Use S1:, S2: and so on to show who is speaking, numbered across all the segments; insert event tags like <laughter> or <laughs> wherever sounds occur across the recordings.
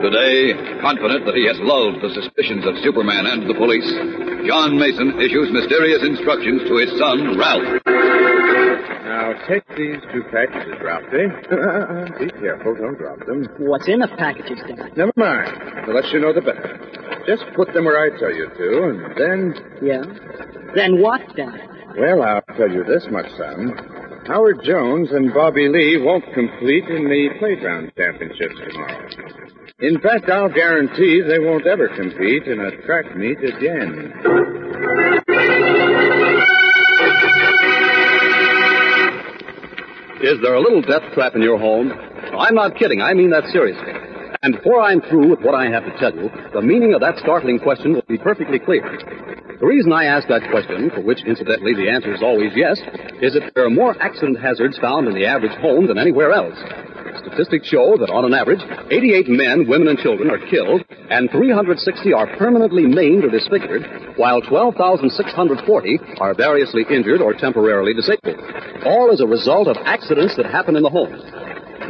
S1: Today, confident that he has lulled the suspicions of Superman and the police, John Mason issues mysterious instructions to his son, Ralph.
S2: Now, take these two packages, Ralphie. Eh? <laughs> Be careful, don't drop them.
S3: What's in the packages, Dad?
S2: Never mind. The less you know, the better. Just put them where I tell you to, and then,
S3: Yeah? Then what, Dad?
S2: well, I'll tell you this much, son. Howard Jones and Bobby Lee won't compete in the playground championships tomorrow. In fact, I'll guarantee they won't ever compete in a track meet again.
S4: Is there a little death trap in your home? I'm not kidding. I mean that seriously. And before I'm through with what I have to tell you, the meaning of that startling question will be perfectly clear. The reason I ask that question, for which incidentally the answer is always yes, is that there are more accident hazards found in the average home than anywhere else. Statistics show that on an average, 88 men, women, and children are killed, and 360 are permanently maimed or disfigured, while 12,640 are variously injured or temporarily disabled. All as a result of accidents that happen in the home.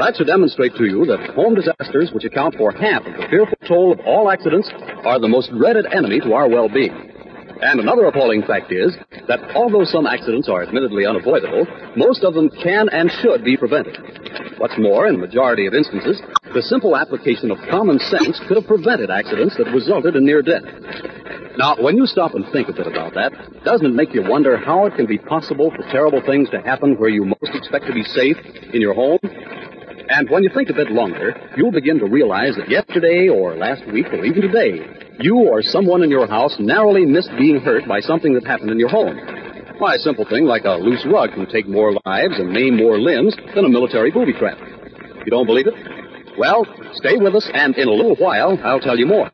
S4: That should demonstrate to you that home disasters, which account for half of the fearful toll of all accidents, are the most dreaded enemy to our well-being. And another appalling fact is that although some accidents are admittedly unavoidable, most of them can and should be prevented. What's more, in the majority of instances, the simple application of common sense could have prevented accidents that resulted in near death. Now, when you stop and think a bit about that, doesn't it make you wonder how it can be possible for terrible things to happen where you most expect to be safe, in your home? And when you think a bit longer, you'll begin to realize that yesterday or last week or even today, you or someone in your house narrowly missed being hurt by something that happened in your home. Why, a simple thing like a loose rug can take more lives and maim more limbs than a military booby trap. You don't believe it? Well, stay with us, and in a little while, I'll tell you more.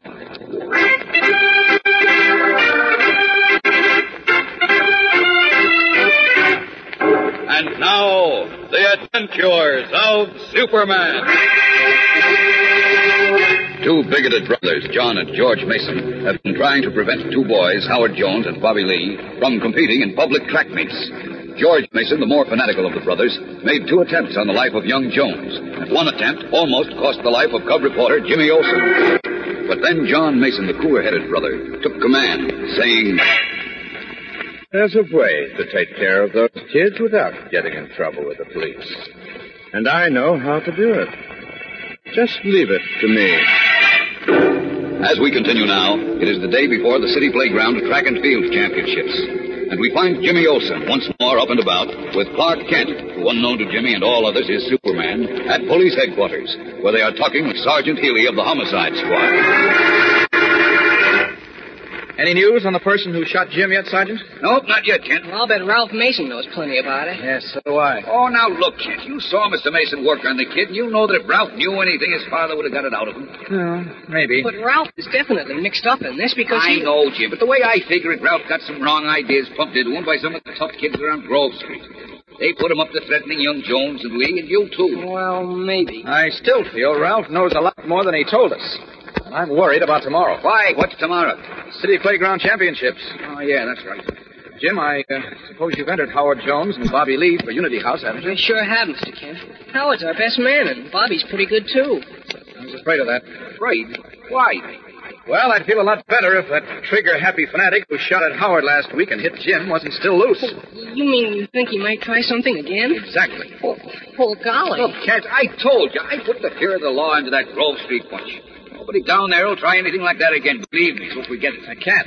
S1: And now, the adventures of Superman. Two bigoted brothers, John and George Mason, have been trying to prevent two boys, Howard Jones and Bobby Lee, from competing in public track meets. George Mason, the more fanatical of the brothers, made two attempts on the life of young Jones. And one attempt almost cost the life of cub reporter Jimmy Olsen. But then John Mason, the cooler-headed brother, took command, saying,
S2: There's a way to take care of those kids without getting in trouble with the police. And I know how to do it. Just leave it to me.
S1: As we continue now, it is the day before the City Playground Track and Field Championships. and we find Jimmy Olsen once more up and about with Clark Kent, who unknown to Jimmy and all others is Superman, at police headquarters, where they are talking with Sergeant Healy of the Homicide Squad.
S5: Any news on the person who shot Jim yet, Sergeant?
S1: Nope, not yet, Kent.
S6: Well, I'll bet Ralph Mason knows plenty about it.
S5: Yes, so do I.
S1: Oh, now look, Kent. You saw Mr. Mason work on the kid, and you know that if Ralph knew anything, his father would have got it out of him.
S5: Well, maybe.
S6: But Ralph is definitely mixed up in this because
S1: I
S6: he...
S1: know, Jim, but the way I figure it, Ralph got some wrong ideas pumped into him by some of the tough kids around Grove Street. They put him up to threatening young Jones and Lee, and you too.
S6: Well, maybe.
S5: I still feel Ralph knows a lot more than he told us. And I'm worried about tomorrow.
S1: Why? What's tomorrow?
S5: City Playground Championships.
S1: Oh, yeah, that's right.
S5: Jim, I uh, suppose you've entered Howard Jones and Bobby Lee for Unity House, haven't you?
S6: I sure have, Mr. Kent. Howard's our best man, and Bobby's pretty good, too.
S5: I was afraid of that.
S1: Afraid? Why?
S5: Well, I'd feel a lot better if that trigger-happy fanatic who shot at Howard last week and hit Jim wasn't still loose.
S6: You mean you think he might try something again?
S5: Exactly.
S6: Oh, oh golly.
S1: Look, Kent, I told you. I put the fear of the law into that Grove Street bunch. Nobody down there will try anything like that again. Believe me, if we get it.
S5: I can't.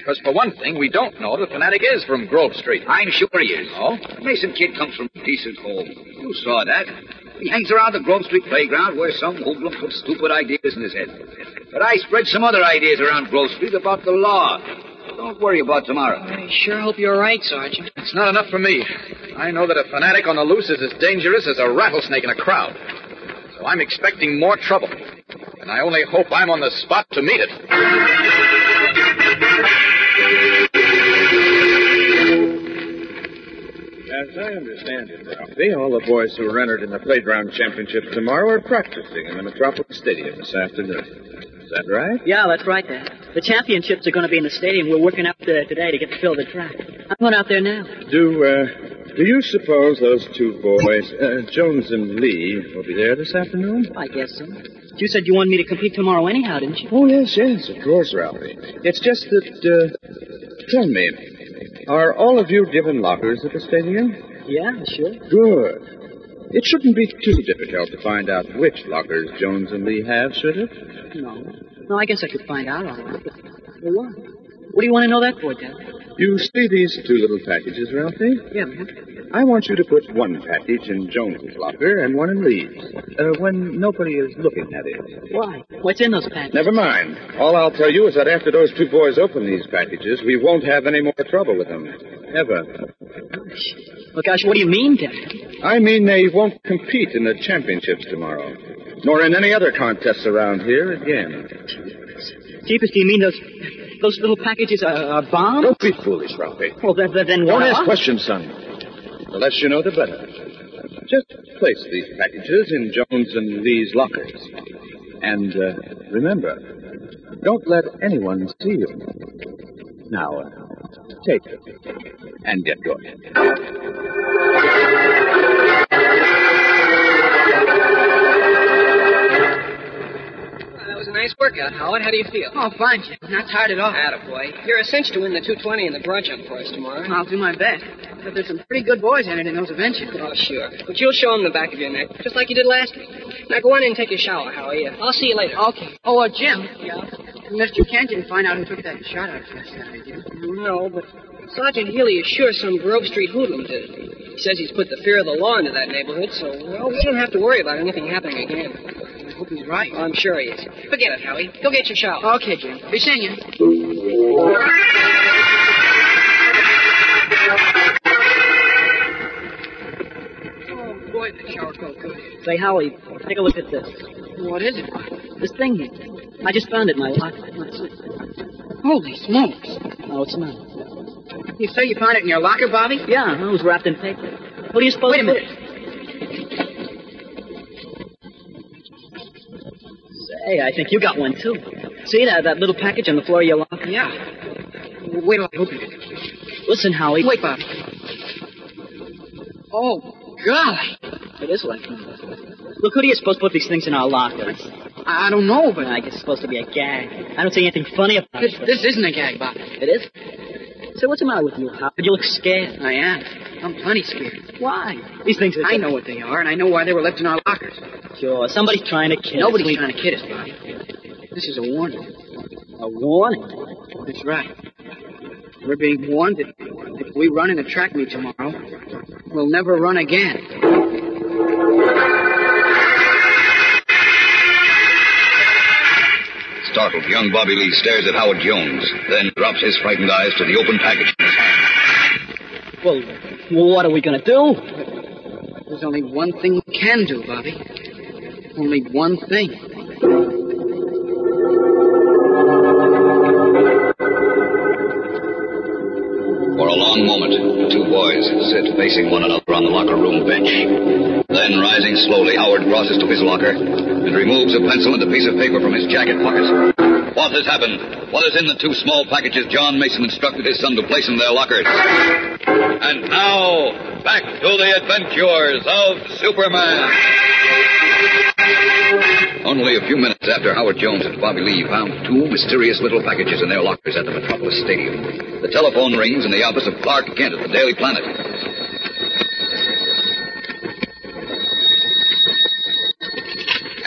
S5: Because, for one thing, we don't know the fanatic is from Grove Street.
S1: I'm sure he is.
S5: Oh?
S1: The Mason kid comes from a decent home. You saw that. He hangs around the Grove Street playground where some hoodlum put stupid ideas in his head. But I spread some other ideas around Grove Street about the law. Don't worry about tomorrow.
S6: I sure hope you're right, Sergeant.
S5: It's not enough for me. I know that a fanatic on the loose is as dangerous as a rattlesnake in a crowd. So I'm expecting more trouble. And I only hope I'm on the spot to meet it.
S2: As I understand it, Ralphie, all the boys who are entered in the playground championship tomorrow are practicing in the Metropolis Stadium this afternoon. Is that right?
S7: Yeah, that's right, Dad. The championships are going to be in the stadium. We're working out there today to get to fill the track. I'm going out there now.
S2: Do, uh, do you suppose those two boys, uh, Jones and Lee, will be there this afternoon?
S7: I guess so. You said you wanted me to compete tomorrow anyhow, didn't you?
S2: Oh, yes, yes, of course, Ralphie. It's just that, uh, tell me, are all of you given lockers at the stadium?
S7: Yeah, sure.
S2: Good. It shouldn't be too difficult to find out which lockers Jones and Lee have, should it?
S7: No. No, I guess I could find out all right. For what? What do you want to know that for, Dad?
S2: You see these two little packages, Ralphie?
S7: Yeah, man.
S2: I want you to put one package in Jones's locker and one in Lee's, uh, when nobody is looking at it.
S7: Why? What's in those packages?
S2: Never mind. All I'll tell you is that after those two boys open these packages, we won't have any more trouble with them. Ever.
S7: Well, gosh, what do you mean, Dad?
S2: I mean they won't compete in the championships tomorrow, nor in any other contests around here again.
S7: Jeepers, do you mean those those little packages are, are bombs?
S2: Don't be foolish, Ralphie.
S7: Well, then, then, then
S2: Don't
S7: what?
S2: ask questions, son. The less you know, the better. Just place these packages in Jones and Lee's lockers. And uh, remember, don't let anyone see you. Now, uh, take it and get going.
S6: A nice workout, Howard. How do you feel?
S7: Oh, fine, Jim. Not tired at all.
S6: Attaboy. You're a cinch to win the 220 and the broad jump for us tomorrow.
S7: I'll do my best. But there's some pretty good boys entered in those events.
S6: Oh, sure. But you'll show them the back of your neck, just like you did last week. Now go on in and take a shower, Howie. I'll see you later.
S7: Okay. Oh, uh, Jim.
S6: Yeah?
S7: Mr. Kent didn't find out who took that shot out last Saturday, did?
S6: No, but Sergeant Healy is sure some Grove Street hoodlum did it. He says he's put the fear of the law into that neighborhood, so, well, we don't have to worry about anything happening again.
S7: I hope he's right.
S6: I'm sure he is. Forget it, Howie. Go get your shower.
S7: Okay, Jim. Be seeing you.
S6: Oh, boy, that shower felt good.
S7: Say, Howie, take a look at this.
S6: What is it?
S7: This thing here. I just found it in my locker.
S6: Holy smokes.
S7: No, it's not.
S6: You say you found it in your locker, Bobby?
S7: Yeah, it was wrapped in paper. What do you suppose?
S6: Wait a minute.
S7: Say, I think you got one too. See that that little package on the floor of your locker?
S6: Yeah. Wait till I open it.
S7: Listen, Howie.
S6: Wait, Bob. Oh, golly.
S7: It is like Look, who do you suppose put these things in our lockers?
S6: I I don't know, but
S7: I guess it's supposed to be a gag. I don't see anything funny about
S6: this,
S7: it.
S6: this isn't a gag, Bob.
S7: It is? So what's the matter with you, Howard? You look scared.
S6: I am. I'm plenty scared.
S7: Why? These things are...
S6: I know what they are, and I know why they were left in our lockers.
S7: Sure, somebody's trying to kill us.
S6: Nobody's trying to kid us, Bobby. This is a warning.
S7: A warning?
S6: That's right. We're being warned that
S8: If we run in a track meet tomorrow, we'll never run again.
S1: Startled, young Bobby Lee stares at Howard Jones, then drops his frightened eyes to the open package in his hand.
S3: Well, what are we going to do?
S8: There's only one thing we can do, Bobby. Only one thing.
S1: For a long moment, the two boys sit facing one another on the locker room bench. Then, rising slowly, Howard crosses to his locker and removes a pencil and a piece of paper from his jacket pocket. What has happened? What is in the two small packages John Mason instructed his son to place in their lockers? And now, back to the adventures of Superman. Only a few minutes after Howard Jones and Bobby Lee found two mysterious little packages in their lockers at the Metropolis Stadium. The telephone rings in the office of Clark Kent at the Daily Planet.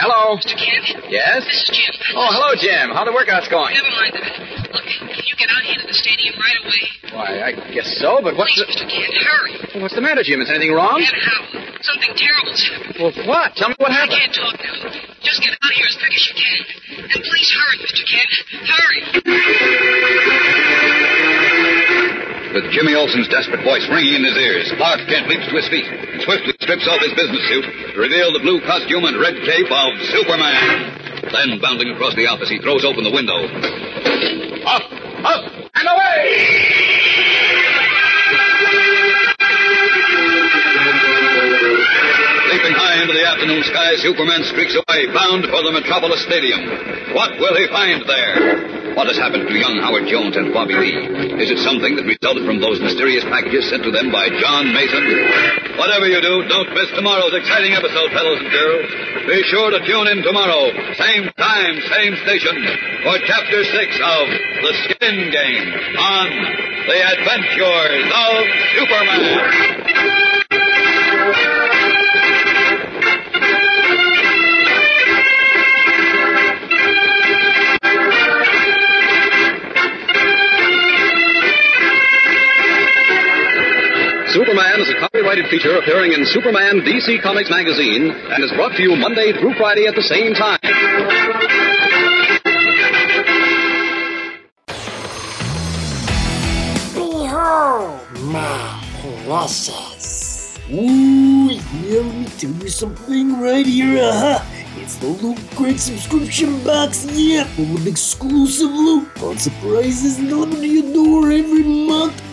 S5: Hello.
S8: Mr. Kent?
S5: Yes?
S8: This is Jim.
S5: Oh, hello, Jim. How the workouts going?
S8: Never mind that. Look, can you get out here to the stadium right away?
S5: Why, I guess so, but what's
S8: Please,
S5: the...
S8: Mr. Kent, hurry.
S5: What's the matter, Jim? Is anything wrong?
S8: And how? Something terrible's happened.
S5: Well, what? Tell me what happened.
S8: I can't talk now. Just get out here as quick as you can. And please hurry, Mr. Kent. Hurry.
S1: With Jimmy Olsen's desperate voice ringing in his ears, Clark Kent leaps to his feet and swiftly strips off his business suit to reveal the blue costume and red cape of Superman. Then, bounding across the office, he throws open the window. Up, up, and away! Leaping high into the afternoon sky, Superman streaks away, bound for the Metropolis Stadium. What will he find there? What has happened to young Howard Jones and Bobby Lee? Is it something that resulted from those mysterious packages sent to them by John Mason? Whatever you do, don't miss tomorrow's exciting episode, fellows and girls. Be sure to tune in tomorrow, same time, same station, for Chapter 6 of The Skin Game on The Adventures of Superman.
S4: Copyrighted feature appearing in Superman DC Comics magazine and is brought to you Monday through Friday at the same time.
S9: Behold my precious. Ooh, yeah, let me tell you something right here. Uh-huh. It's the Loot Crate subscription box, yeah, full of exclusive loot, fun surprises delivered to your door every month.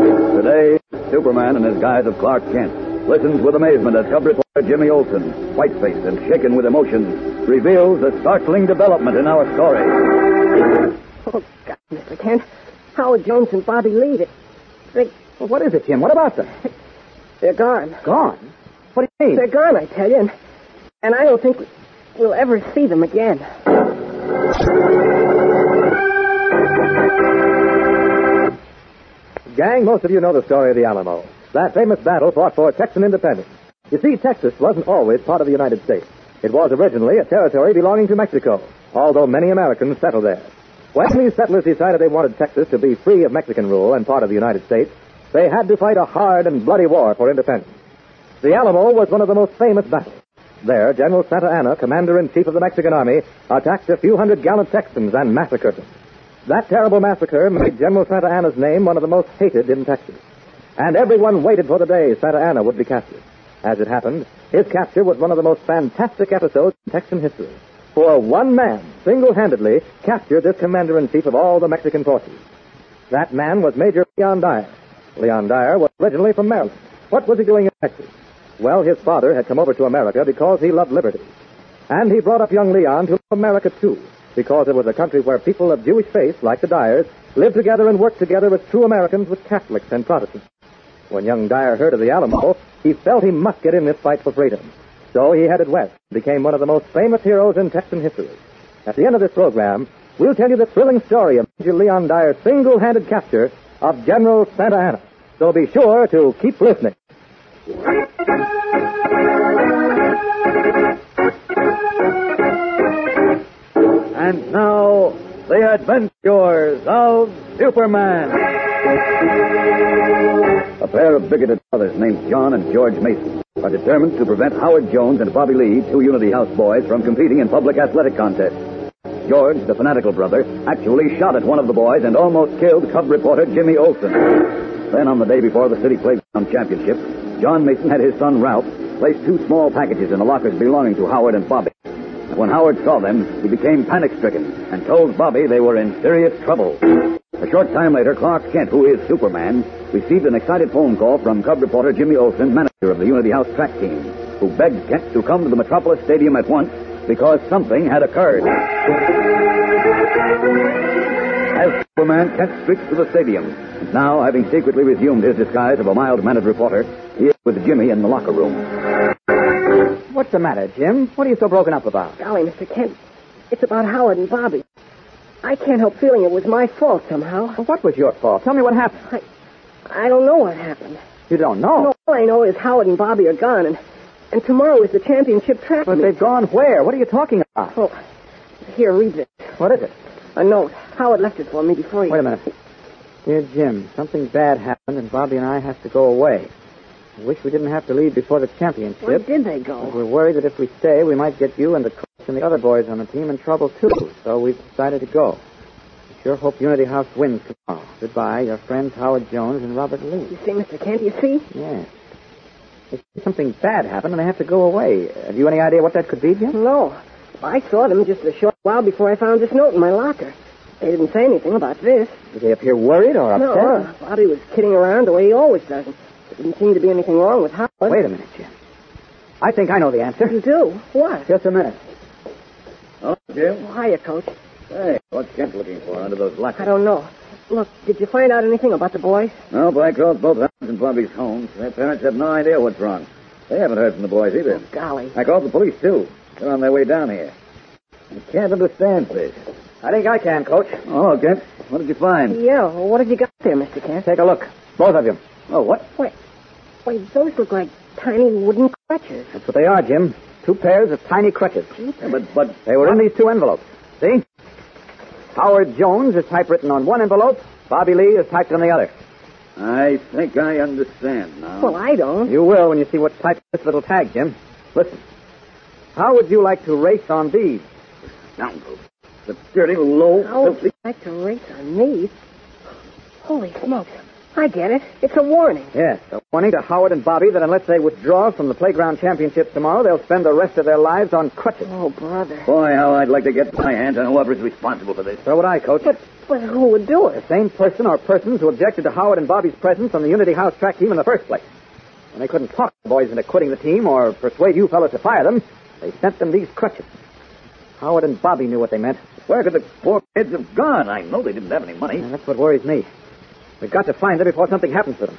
S10: Today, Superman, in his guise of Clark Kent, listens with amazement as cub reporter Jimmy Olsen, white-faced and shaken with emotion, reveals a startling development in our story.
S11: Oh, God, Mr. Kent.
S12: Howard Jones and Bobby Lee. They, they,
S13: Well, what is it, Jim? What about them?
S12: they're gone.
S13: Gone? What do you mean?
S12: They're gone, I tell you. And, and I don't think we'll ever see them again.
S13: Gang, most of you know the story of the Alamo. That famous battle fought for Texan independence. You see, Texas wasn't always part of the United States. It was originally a territory belonging to Mexico, although many Americans settled there. When these settlers decided they wanted Texas to be free of Mexican rule and part of the United States, they had to fight a hard and bloody war for independence. The Alamo was one of the most famous battles. There, General Santa Anna, commander-in-chief of the Mexican army, attacked a few hundred gallant Texans and massacred them. That terrible massacre made General Santa Anna's name one of the most hated in Texas. And everyone waited for the day Santa Anna would be captured. As it happened, his capture was one of the most fantastic episodes in Texan history. For one man, single-handedly, captured this commander-in-chief of all the Mexican forces. That man was Major Leon Dyer. Leon Dyer was originally from Maryland. What was he doing in Texas? Well, his father had come over to America because he loved liberty. And he brought up young Leon to America, too, because it was a country where people of Jewish faith, like the Dyers, lived together and worked together as true Americans with Catholics and Protestants. When young Dyer heard of the Alamo, he felt he must get in this fight for freedom. So he headed west became one of the most famous heroes in Texan history. At the end of this program, we'll tell you the thrilling story of Major Leon Dyer's single-handed capture of General Santa Anna. So be sure to keep listening. <laughs> And now, the adventures of Superman.
S10: A pair of bigoted brothers named John and George Mason are determined to prevent Howard Jones and Bobby Lee, two Unity House boys, from competing in public athletic contests. George, the fanatical brother, actually shot at one of the boys and almost killed cub reporter Jimmy Olsen. Then, on the day before the city playground championship, John Mason had his son Ralph place two small packages in the lockers belonging to Howard and Bobby. When Howard saw them, he became panic stricken and told Bobby they were in serious trouble. A short time later, Clark Kent, who is Superman, received an excited phone call from cub reporter Jimmy Olsen, manager of the Unity House track team, who begged Kent to come to the Metropolis Stadium at once because something had occurred. As Superman, Kent streaks to the stadium. And now, having secretly resumed his disguise of a mild-mannered reporter, he is with Jimmy in the locker room.
S13: What's the matter, Jim? What are you so broken up about?
S12: Golly, Mr. Kent, it's about Howard and Bobby. I can't help feeling it was my fault somehow.
S13: Well, what was your fault? Tell me what happened.
S12: I, I don't know what happened.
S13: You don't know?
S12: No, all I know is Howard and Bobby are gone, and, and tomorrow is the championship track
S13: But
S12: meet.
S13: they've gone where? What are you talking about?
S12: Oh, here, read this.
S13: What is it?
S12: A note. Howard left it for me before he...
S13: Wait a minute. Dear Jim, something bad happened, and Bobby and I have to go away. I wish we didn't have to leave before the championship.
S12: Where did they go?
S13: we're worried that if we stay, we might get you and the coach and the other boys on the team in trouble, too. So we've decided to go. We sure hope Unity House wins tomorrow. Goodbye, your friends Howard Jones and Robert Lee.
S12: You see, Mr. Kent, you see?
S13: Yes. Something bad happened and they have to go away. Have you any idea what that could be, Jim?
S12: No. I saw them just a short while before I found this note in my locker. They didn't say anything about this.
S13: Did they appear worried or upset?
S12: No, uh, Bobby was kidding around the way he always does. and There didn't seem to be anything wrong with Howard.
S13: Wait a minute, Jim. I think I know the answer.
S12: You do? What?
S13: Just a minute.
S10: Oh, Jim?
S12: Oh, hiya, Coach.
S10: Hey, what's Kent looking for under those lockers?
S12: I don't know. Look, did you find out anything about the boys?
S10: No, but I called both Howard's and Bobby's homes. Their parents have no idea what's wrong. They haven't heard from the boys either.
S12: Golly.
S10: I called the police, too. They're on their way down here. I can't understand this.
S13: I think I can, Coach.
S10: Oh, Kent, what did you find?
S12: Yeah, well, what have you got there, Mr. Kent?
S13: Take a look. Both of you.
S10: Oh, what?
S12: Wait, wait, those look like tiny wooden crutches.
S13: That's what they are, Jim. Two pairs of tiny crutches.
S10: Yeah, but, but,
S13: They were in these two envelopes. See? Howard Jones is typewritten on one envelope. Bobby Lee is typed on the other.
S10: I think I understand now.
S12: Well, I don't.
S13: You will when you see what's typed on this little tag, Jim. Listen. How would you like to race on these?
S10: Scoundrel. The dirty, low,
S12: How would
S10: filthy...
S12: you like to race on these? Holy smokes. I get it. It's a warning.
S13: Yes, a warning to Howard and Bobby that unless they withdraw from the playground championships tomorrow, they'll spend the rest of their lives on crutches.
S12: Oh, brother.
S10: Boy, how I'd like to get my hands on whoever's responsible for this.
S13: So would I, Coach.
S12: But, but who would do it?
S13: The same person or persons who objected to Howard and Bobby's presence on the Unity House track team in the first place. When they couldn't talk the boys into quitting the team or persuade you fellows to fire them, they sent them these crutches. Howard and Bobby knew what they meant.
S10: Where could the poor kids have gone? I know they didn't have any money.
S14: And that's what worries me. We've got to find them before something happens to them.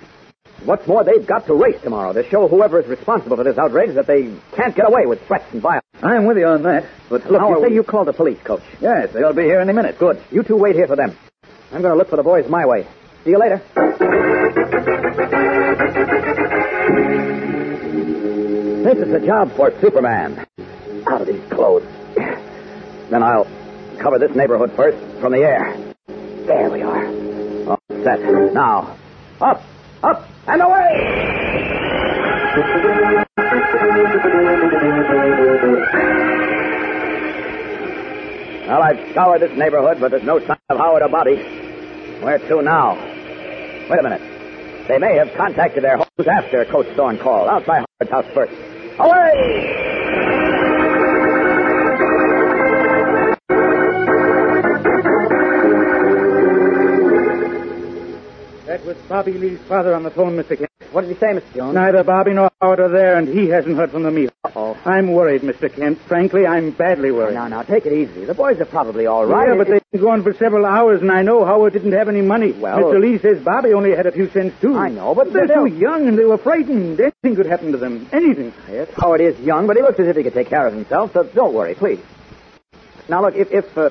S14: What's more, they've got to race tomorrow to show whoever is responsible for this outrage that they can't get away with threats and violence.
S10: I'm with you on that. But
S14: Look,
S10: how
S14: you say
S10: we-
S14: you called the police, Coach.
S10: Yes, they'll be here any minute.
S14: Good. You two wait here for them. I'm going to look for the boys my way. See you later.
S10: This is the job for Superman. Out of these clothes. Then I'll cover this neighborhood first from the air. There we are. All set. Now, up, up, and away! Well, I've scoured this neighborhood, but there's no sign of Howard or Bobby. Where to now? Wait a minute. They may have contacted their homes after Coach Thorne called. I'll try Howard's house first. Away!
S11: That was Bobby Lee's father on the phone, Mr. Kent.
S14: What did he say, Mr. Jones?
S11: Neither Bobby nor Howard are there, and he hasn't heard from them either. Uh-oh. I'm worried, Mr. Kent. Frankly, I'm badly worried.
S14: Now, now, take it easy. The boys are probably all right.
S11: Yeah, but they've been gone for several hours, and I know Howard didn't have any money.
S14: Well-
S11: Mr. Lee says Bobby only had a few cents, too.
S14: I know, but
S11: they're too young, and they were frightened. Anything could happen to them. Anything.
S14: Yes, Howard is young, but he looks as if he could take care of himself, so don't worry, please. Now, look, if if uh,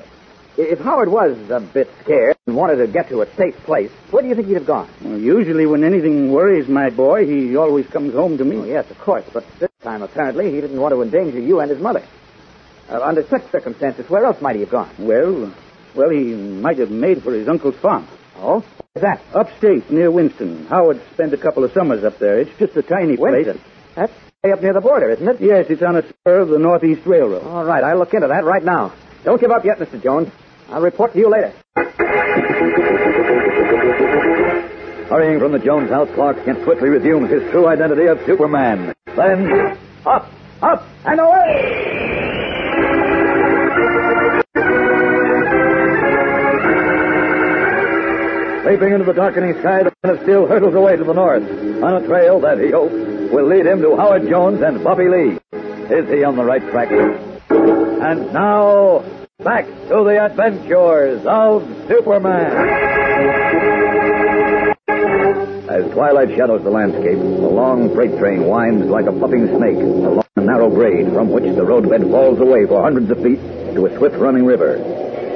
S14: if Howard was a bit scared and wanted to get to a safe place, where do you think he'd have gone?
S11: Well, usually when anything worries my boy, he always comes home to me.
S14: Oh, yes, of course, but this time apparently he didn't want to endanger you and his mother. Uh, under such circumstances, where else might he have gone?
S11: Well, well, he might have made for his uncle's farm.
S14: Oh? Where's that?
S11: Upstate, near Winston. Howard spent a couple of summers up there. It's just a tiny place.
S14: Winston? That's way up near the border, isn't it?
S11: Yes, it's on a spur of the Northeast Railroad.
S14: All right, I'll look into that right now. Don't give up yet, Mr. Jones. I'll report to you later.
S10: Hurrying from the Jones house, Clark Kent quickly resumes his true identity of Superman. Then, up, up, and away! Leaping into the darkening sky, the man of steel hurtles away to the north on a trail that he hopes will lead him to Howard Jones and Bobby Lee. Is he on the right track? And now, back to the adventures of Superman. As twilight shadows the landscape, the long freight train winds like a puffing snake along a narrow grade from which the roadbed falls away for hundreds of feet to a swift running river.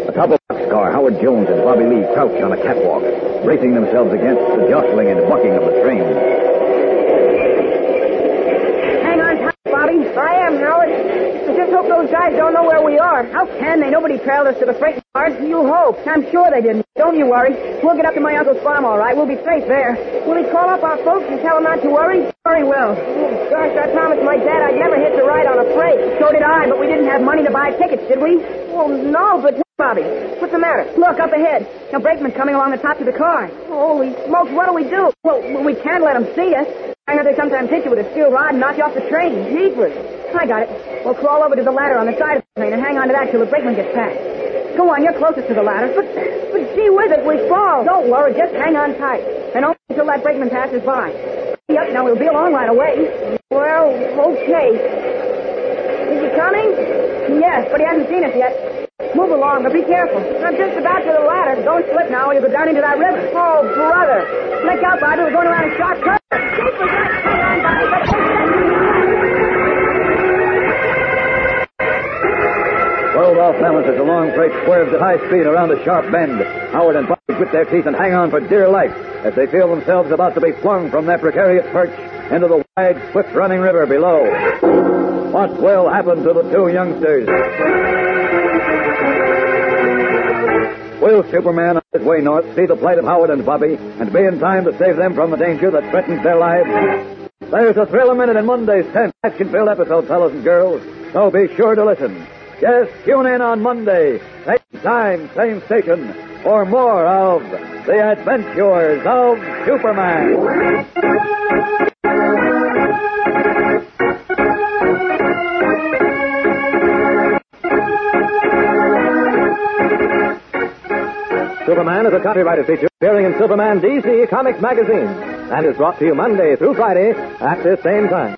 S10: Atop a boxcar, Howard Jones and Bobby Lee crouch on a catwalk, bracing themselves against the jostling and bucking of the train.
S15: Hang on tight, Bobby. I am, Howard. I just hope those guys don't know where we are. How can they? Nobody trailed us to the freight yard. You hope. I'm sure they didn't. Don't you worry. We'll get up to my uncle's farm, all right. We'll be safe there. Will he call up our folks and tell them not to worry? Sure he will. Oh, gosh, I promised my dad I'd never hitch a ride on a freight. So did I, but we didn't have money to buy tickets, did we? Oh, no, but... Bobby, what's the matter? Look, up ahead. A brakeman's coming along the top of the car. Holy smokes, what do we do? Well, we can't let him see us. I know they sometimes hit you with a steel rod and knock you off the train. Jeepers. I got it. We'll crawl over to the ladder on the side of the train and hang on to that till the brakeman gets past. Go on, you're closest to the ladder. But, but gee whiz it, we fall. Don't worry, just hang on tight. And only until that brakeman passes by. Yep, now we'll be along right away. Well, okay. Is he coming? Yes, but he hasn't seen us yet. Move along, but be careful. I'm just about to the ladder. Don't slip now or you'll go down into that river. Oh, brother. Look out, Bobby. We're going around a sharp curve.
S10: Off balance as the long freight swerves at high speed around a sharp bend. Howard and Bobby grit their teeth and hang on for dear life as they feel themselves about to be flung from their precarious perch into the wide, swift-running river below. What will happen to the two youngsters? Will Superman on his way north see the plight of Howard and Bobby and be in time to save them from the danger that threatens their lives? There's a thrill a minute in Monday's 10th action-filled episode, fellows and girls, so be sure to listen. Yes, tune in on Monday, same time, same station, for more of The Adventures of Superman.
S13: Superman is a copyrighted feature appearing in Superman DC Comics magazine and is brought to you Monday through Friday at this same time.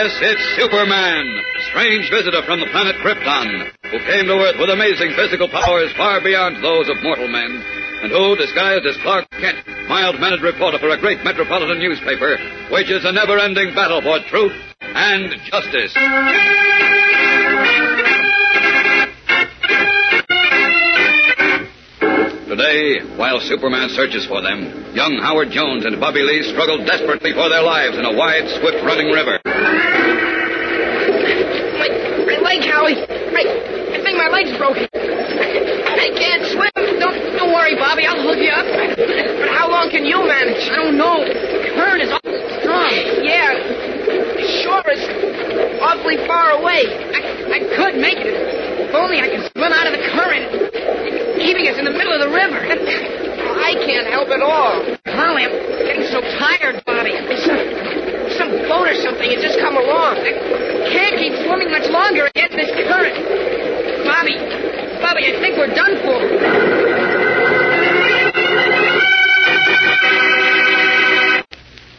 S1: Yes, it's Superman, strange visitor from the planet Krypton, who came to Earth with amazing physical powers far beyond those of mortal men, and who, disguised as Clark Kent, mild-mannered reporter for a great metropolitan newspaper, wages a never-ending battle for truth and justice. Today, while Superman searches for them, young Howard Jones and Bobby Lee struggle desperately for their lives in a wide, swift-running river.
S8: Leg, I, I think my leg's broken. I can't swim. Don't, don't worry, Bobby. I'll hook you up. But how long can you manage? I don't know. Current is awfully strong. Yeah. The shore is awfully far away. I, I could make it. If only I could swim out of the current. Keeping us in the middle of the river. I can't help at all. Holly, I'm getting so tired, Bobby. Some, boat or something had just come along. I can't keep swimming much longer against this current. Bobby, Bobby, I think we're done for.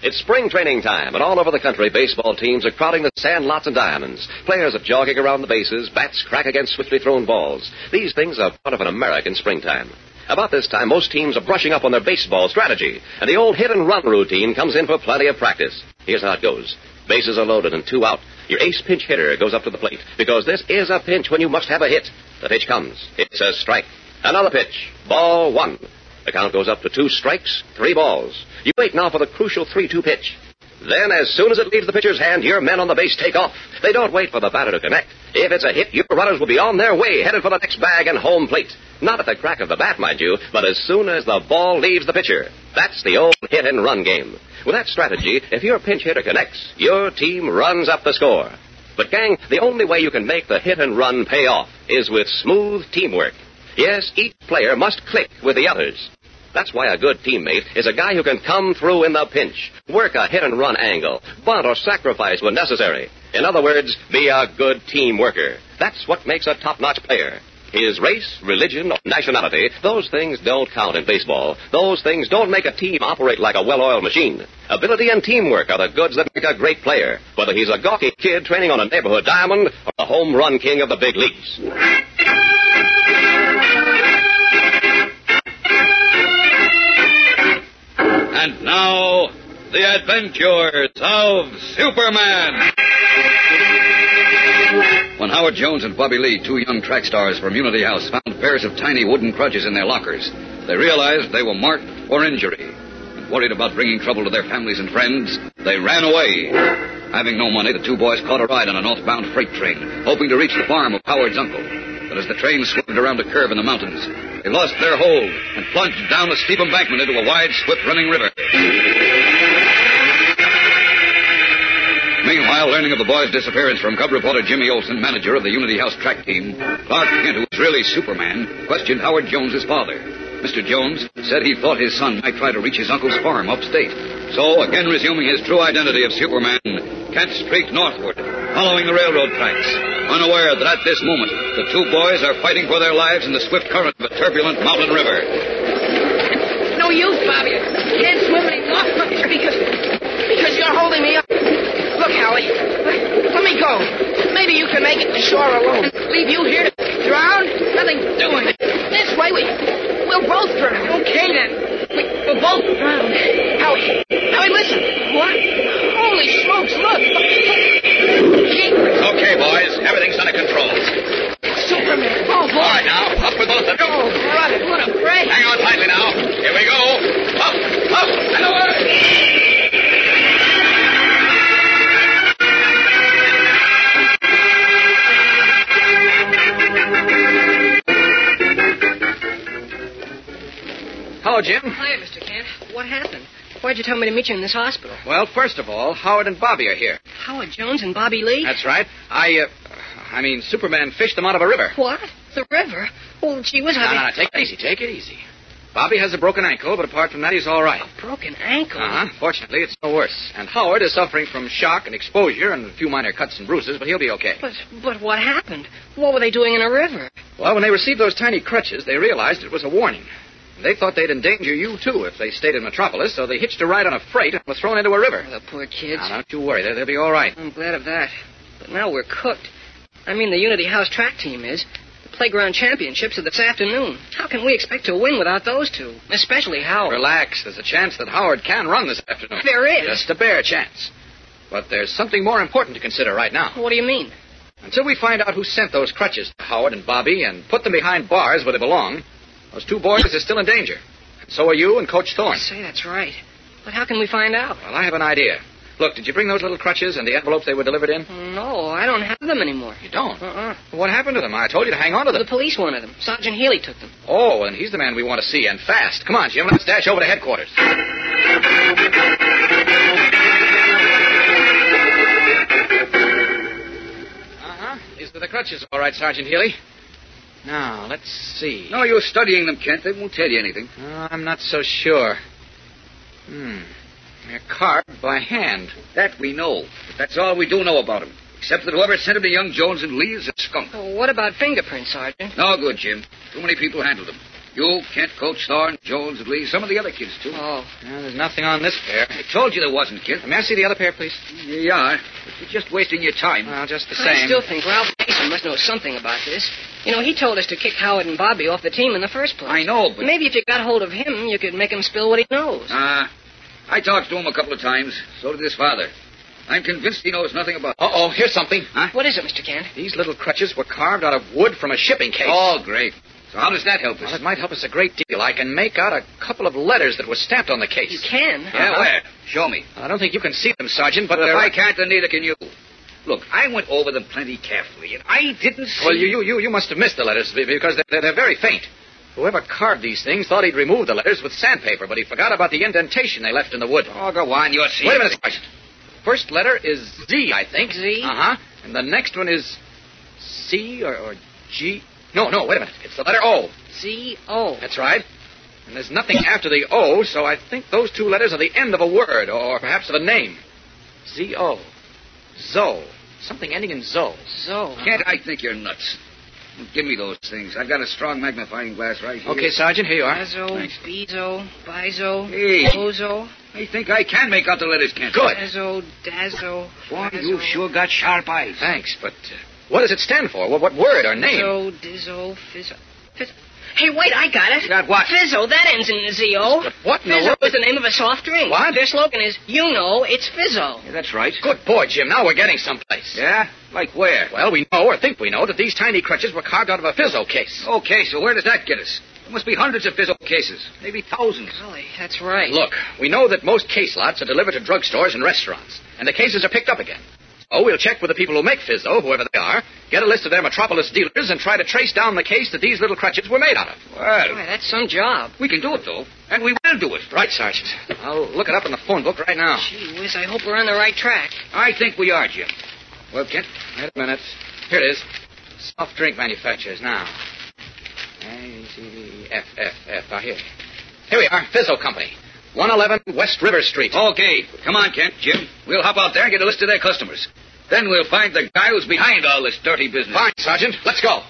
S16: It's spring training time, and all over the country, baseball teams are crowding the sand lots and diamonds. Players are jogging around the bases, bats crack against swiftly thrown balls. These things are part of an American springtime. About this time, most teams are brushing up on their baseball strategy, and the old hit and run routine comes in for plenty of practice. Here's how it goes. Bases are loaded and two out. Your ace pinch hitter goes up to the plate, because this is a pinch when you must have a hit. The pitch comes. It's a strike. Another pitch. Ball one. The count goes up to two strikes, three balls. You wait now for the crucial 3 2 pitch. Then, as soon as it leaves the pitcher's hand, your men on the base take off. They don't wait for the batter to connect. If it's a hit, your runners will be on their way, headed for the next bag and home plate. Not at the crack of the bat, mind you, but as soon as the ball leaves the pitcher. That's the old hit and run game. With that strategy, if your pinch hitter connects, your team runs up the score. But, gang, the only way you can make the hit and run pay off is with smooth teamwork. Yes, each player must click with the others. That's why a good teammate is a guy who can come through in the pinch, work a hit and run angle, bunt or sacrifice when necessary. In other words, be a good team worker. That's what makes a top notch player. His race, religion, or nationality, those things don't count in baseball. Those things don't make a team operate like a well oiled machine. Ability and teamwork are the goods that make a great player, whether he's a gawky kid training on a neighborhood diamond or the home run king of the big leagues.
S1: And now, the adventures of Superman. When Howard Jones and Bobby Lee, two young track stars from Unity House, found pairs of tiny wooden crutches in their lockers, they realized they were marked for injury. And worried about bringing trouble to their families and friends, they ran away. Having no money, the two boys caught a ride on a northbound freight train, hoping to reach the farm of Howard's uncle. But as the train swerved around a curve in the mountains, they lost their hold and plunged down a steep embankment into a wide, swift-running river. Meanwhile, learning of the boy's disappearance from cub reporter Jimmy Olsen, manager of the Unity House track team, Clark Kent, who was really Superman, questioned Howard Jones's father. Mr. Jones said he thought his son might try to reach his uncle's farm upstate. So, again resuming his true identity of Superman, Kent streaked northward, following the railroad tracks, unaware that at this moment the two boys are fighting for their lives in the swift current of a turbulent mountain river.
S8: No use, Bobby. Swim anymore because because you're holding me up. Look, Howie, let me go. Maybe you can make it to shore alone. Leave you here to drown? Nothing doing. This way, we we'll both drown. Okay then. We, we'll both drown. Howie, Howie, listen. What? Holy smokes! Look.
S17: Okay, boys. Everything's under control.
S8: Superman. Oh boy.
S17: All right, now. Up with both of you.
S8: Oh, brother, what a break.
S17: Hang on tightly now. Here we go. Up, up, and away.
S5: Hello, Jim.
S6: Hi, Mr. Kent. What happened? Why'd you tell me to meet you in this hospital?
S5: Well, first of all, Howard and Bobby are here.
S6: Howard Jones and Bobby Lee?
S5: That's right. I, uh, I mean, Superman fished them out of a river.
S6: What? The river? Oh, gee,
S5: was
S6: I...
S5: No, no, no, take it easy, take it easy. Bobby has a broken ankle, but apart from that, he's all right.
S6: A broken ankle?
S5: Uh huh. Fortunately, it's no worse. And Howard is suffering from shock and exposure and a few minor cuts and bruises, but he'll be okay.
S6: But, but what happened? What were they doing in a river?
S5: Well, when they received those tiny crutches, they realized it was a warning. They thought they'd endanger you, too, if they stayed in Metropolis, so they hitched a ride on a freight and were thrown into a river.
S6: The poor kids.
S5: Now, don't you worry. They'll, they'll be all right.
S6: I'm glad of that. But now we're cooked. I mean, the Unity House track team is. Playground championships are this afternoon. How can we expect to win without those two? Especially Howard.
S5: Relax. There's a chance that Howard can run this afternoon.
S6: There is.
S5: Just a bare chance. But there's something more important to consider right now.
S6: What do you mean?
S5: Until we find out who sent those crutches to Howard and Bobby and put them behind bars where they belong, those two boys are still in danger. And so are you and Coach Thorne.
S6: Say, that's right. But how can we find out?
S5: Well, I have an idea. Look, did you bring those little crutches and the envelopes they were delivered in?
S6: No, I don't have them anymore.
S5: You don't?
S6: Uh-uh.
S5: What happened to them? I told you to hang on to them.
S6: The police wanted them. Sergeant Healy took them.
S5: Oh, and he's the man we want to see, and fast. Come on, Jim, let's dash over to headquarters. Uh-huh. These are the crutches, all right, Sergeant Healy. Now, let's see.
S1: No, you're studying them, Kent. They won't tell you anything.
S5: Uh, I'm not so sure. Hmm. They're carved by hand.
S1: That we know. But that's all we do know about them. Except that whoever sent them to young Jones and Lee is a skunk.
S6: Oh, what about fingerprints, Sergeant?
S1: No good, Jim. Too many people handled them. You, Kent, Coach Thorne, Jones, and Lee, some of the other kids, too.
S6: Oh.
S5: Well, there's nothing on this pair.
S1: I told you there wasn't, Kent.
S5: May I see the other pair, please?
S1: You are, but you're just wasting your time.
S5: Well, just the same.
S6: I still think Ralph Mason must know something about this. You know, he told us to kick Howard and Bobby off the team in the first place.
S1: I know, but...
S6: Maybe if you got hold of him, you could make him spill what he knows.
S1: Ah, I talked to him a couple of times. So did his father. I'm convinced he knows nothing about...
S5: Uh-oh, here's something.
S1: Huh?
S6: What is it, Mr. Kent?
S5: These little crutches were carved out of wood from a shipping case.
S1: Oh, great. So how does that help us?
S5: Well, it might help us a great deal. I can make out a couple of letters that were stamped on the case.
S6: You can?
S1: Yeah,
S5: Uh-huh.
S1: where? Show me.
S5: I don't think you can see them, Sergeant, but
S1: But if. I can't, then neither can you. Look, I went over them plenty carefully, and I didn't see...
S5: Well, you, you, you, you must have missed the letters be- because they're, they're very faint. Whoever carved these things thought he'd remove the letters with sandpaper, but he forgot about the indentation they left in the wood.
S1: Oh, go on. You're seeing...
S5: Wait a minute, Sergeant. First letter is Z, I think.
S6: Z?
S5: Uh huh. And the next one is C or, or G. No, no, wait a minute. It's the letter O.
S6: Z-O.
S5: That's right. And there's nothing after the O, so I think those two letters are the end of a word, or perhaps of a name. Z O. Zo. Something ending in Zo.
S6: Zo.
S1: Kent, I think you're nuts. Give me those things. I've got a strong magnifying glass right here.
S5: Okay, Sergeant, here you are.
S6: Azo,
S1: Thanks.
S6: Bizo, Bizo,
S1: Hey.
S6: Ozo,
S1: I think I can make out the letters, Kent.
S5: Good.
S6: Dazo, Dazo,
S1: Boy, you sure got sharp eyes.
S5: Thanks, but uh, what does it stand for? What, what word or name?
S6: Dizzo, Dizzo, Fizzo. Fizzo. Hey, wait, I got it.
S1: Got what?
S6: Fizzo, that ends in Z-O.
S5: But what in the
S6: Fizzo
S5: world?
S6: is the name of a soft drink.
S5: What?
S6: Their slogan is, you know, it's Fizzo.
S1: Yeah, that's right.
S5: Good boy, Jim. Now we're getting someplace.
S1: Yeah? Like where?
S5: Well, we know or think we know that these tiny crutches were carved out of a fizzo case.
S1: Okay, so where does that get us? There must be hundreds of Fizzo cases. Maybe thousands.
S6: Golly, that's right.
S5: Look, we know that most case lots are delivered to drugstores and restaurants, and the cases are picked up again. So we'll check with the people who make Fizzo, whoever they are, get a list of their metropolis dealers, and try to trace down the case that these little crutches were made out of.
S1: Well,
S6: Boy, that's some job.
S1: we can do it, though. And we will do it.
S5: Right, Sergeant. I'll look it up in the phone book right now.
S6: Gee whiz, I hope we're on the right track.
S1: I think we are, Jim.
S5: Well, Kent, wait a minute. Here it is. Soft drink manufacturers now. A, C, D, F, F, F. Ah, here. Here we are. Fizzo Company. 111 West River Street.
S1: Okay. Come on, Kent, Jim. We'll hop out there and get a list of their customers. Then we'll find the guy who's behind all this dirty business.
S5: Fine, Sergeant. Let's go.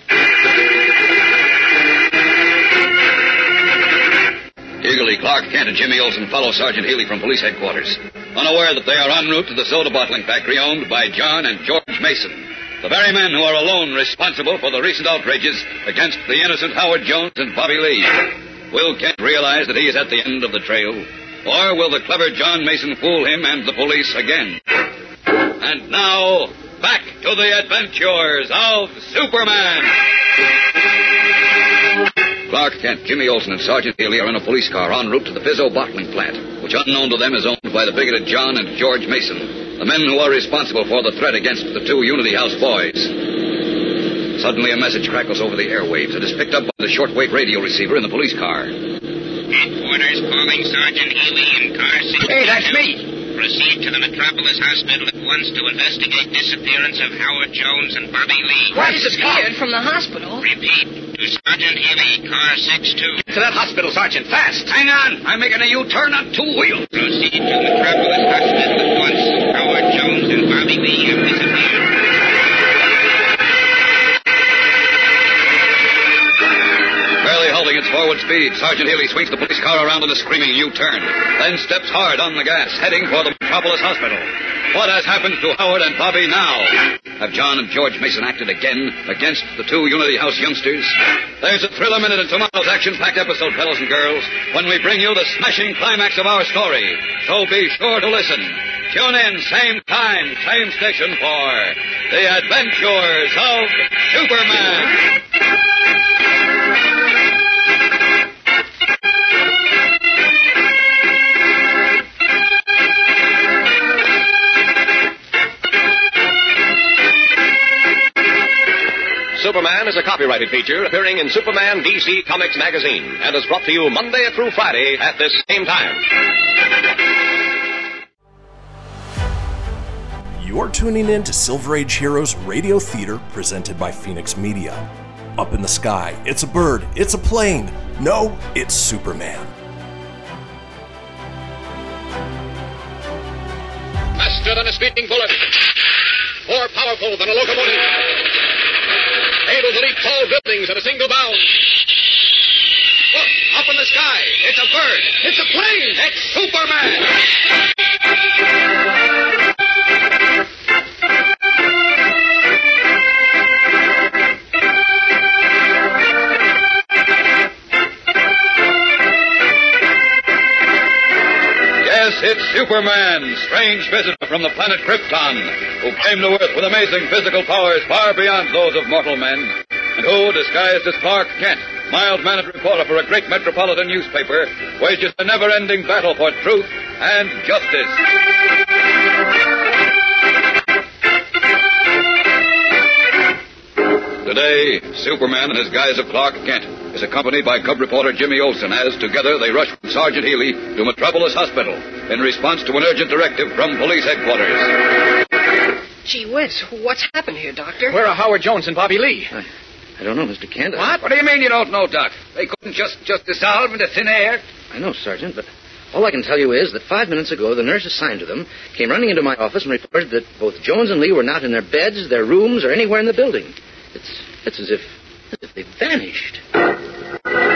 S1: Eagerly, Clark Kent and Jimmy Olsen follow Sergeant Healy from police headquarters, unaware that they are en route to the soda bottling factory owned by John and George Mason, the very men who are alone responsible for the recent outrages against the innocent Howard Jones and Bobby Lee. Will Kent realize that he is at the end of the trail? Or will the clever John Mason fool him and the police again? And now, back to the adventures of Superman! Clark Kent, Jimmy Olsen, and Sergeant Healy are in a police car en route to the Fizzo bottling plant, which, unknown to them, is owned by the bigoted John and George Mason, the men who are responsible for the threat against the two Unity House boys. Suddenly, a message crackles over the airwaves. It is picked up by the shortwave radio receiver in the police car.
S18: Headquarters calling Sergeant Healy in car 62.
S5: Hey, that's me.
S18: Proceed to the Metropolis Hospital at once to investigate disappearance of Howard Jones and Bobby Lee.
S8: What? Disappeared from the hospital?
S18: Repeat, to Sergeant Healy, car 62.
S5: To that hospital, Sergeant, fast. Hang on. I'm making a U-turn on two wheels.
S18: Proceed to Metropolis Hospital at once. Howard Jones and Bobby Lee have disappeared.
S1: Barely its forward speed, Sergeant Healy swings the police car around in a screaming U-turn, then steps hard on the gas, heading for the Metropolis Hospital. What has happened to Howard and Bobby now? Have John and George Mason acted again against the two Unity House youngsters? There's a thriller minute in tomorrow's action-packed episode, fellows and girls, when we bring you the smashing climax of our story. So be sure to listen. Tune in, same time, same station for The Adventures of Superman.
S19: Superman is a copyrighted feature appearing in Superman DC Comics magazine and is brought to you Monday through Friday at this same time.
S20: You're tuning in to Silver Age Heroes Radio Theater presented by Fenix Media. Up in the sky, it's a bird, it's a plane. No, it's Superman.
S21: Faster than a speeding bullet. More powerful than a locomotive. Able to leap tall buildings at a single bound. Look, up in the sky. It's a bird. It's a plane. It's Superman.
S1: It's Superman, strange visitor from the planet Krypton, who came to Earth with amazing physical powers far beyond those of mortal men, and who, disguised as Clark Kent, mild-mannered reporter for a great metropolitan newspaper, wages a never-ending battle for truth and justice. Today, Superman in his guise of Clark Kent is accompanied by cub reporter Jimmy Olsen as together they rush from Sergeant Healy to Metropolis Hospital in response to an urgent directive from police headquarters.
S8: Gee whiz, what's happened here, Doctor?
S5: Where are Howard Jones and Bobby Lee?
S4: I don't know, Mr. Kent.
S5: What? What do you mean you don't know, Doc? They couldn't just just dissolve into thin air.
S4: I know, Sergeant, but all I can tell you is that five minutes ago, the nurse assigned to them came running into my office and reported that both Jones and Lee were not in their beds, their rooms, or anywhere in the building. It's it's as if as if they vanished.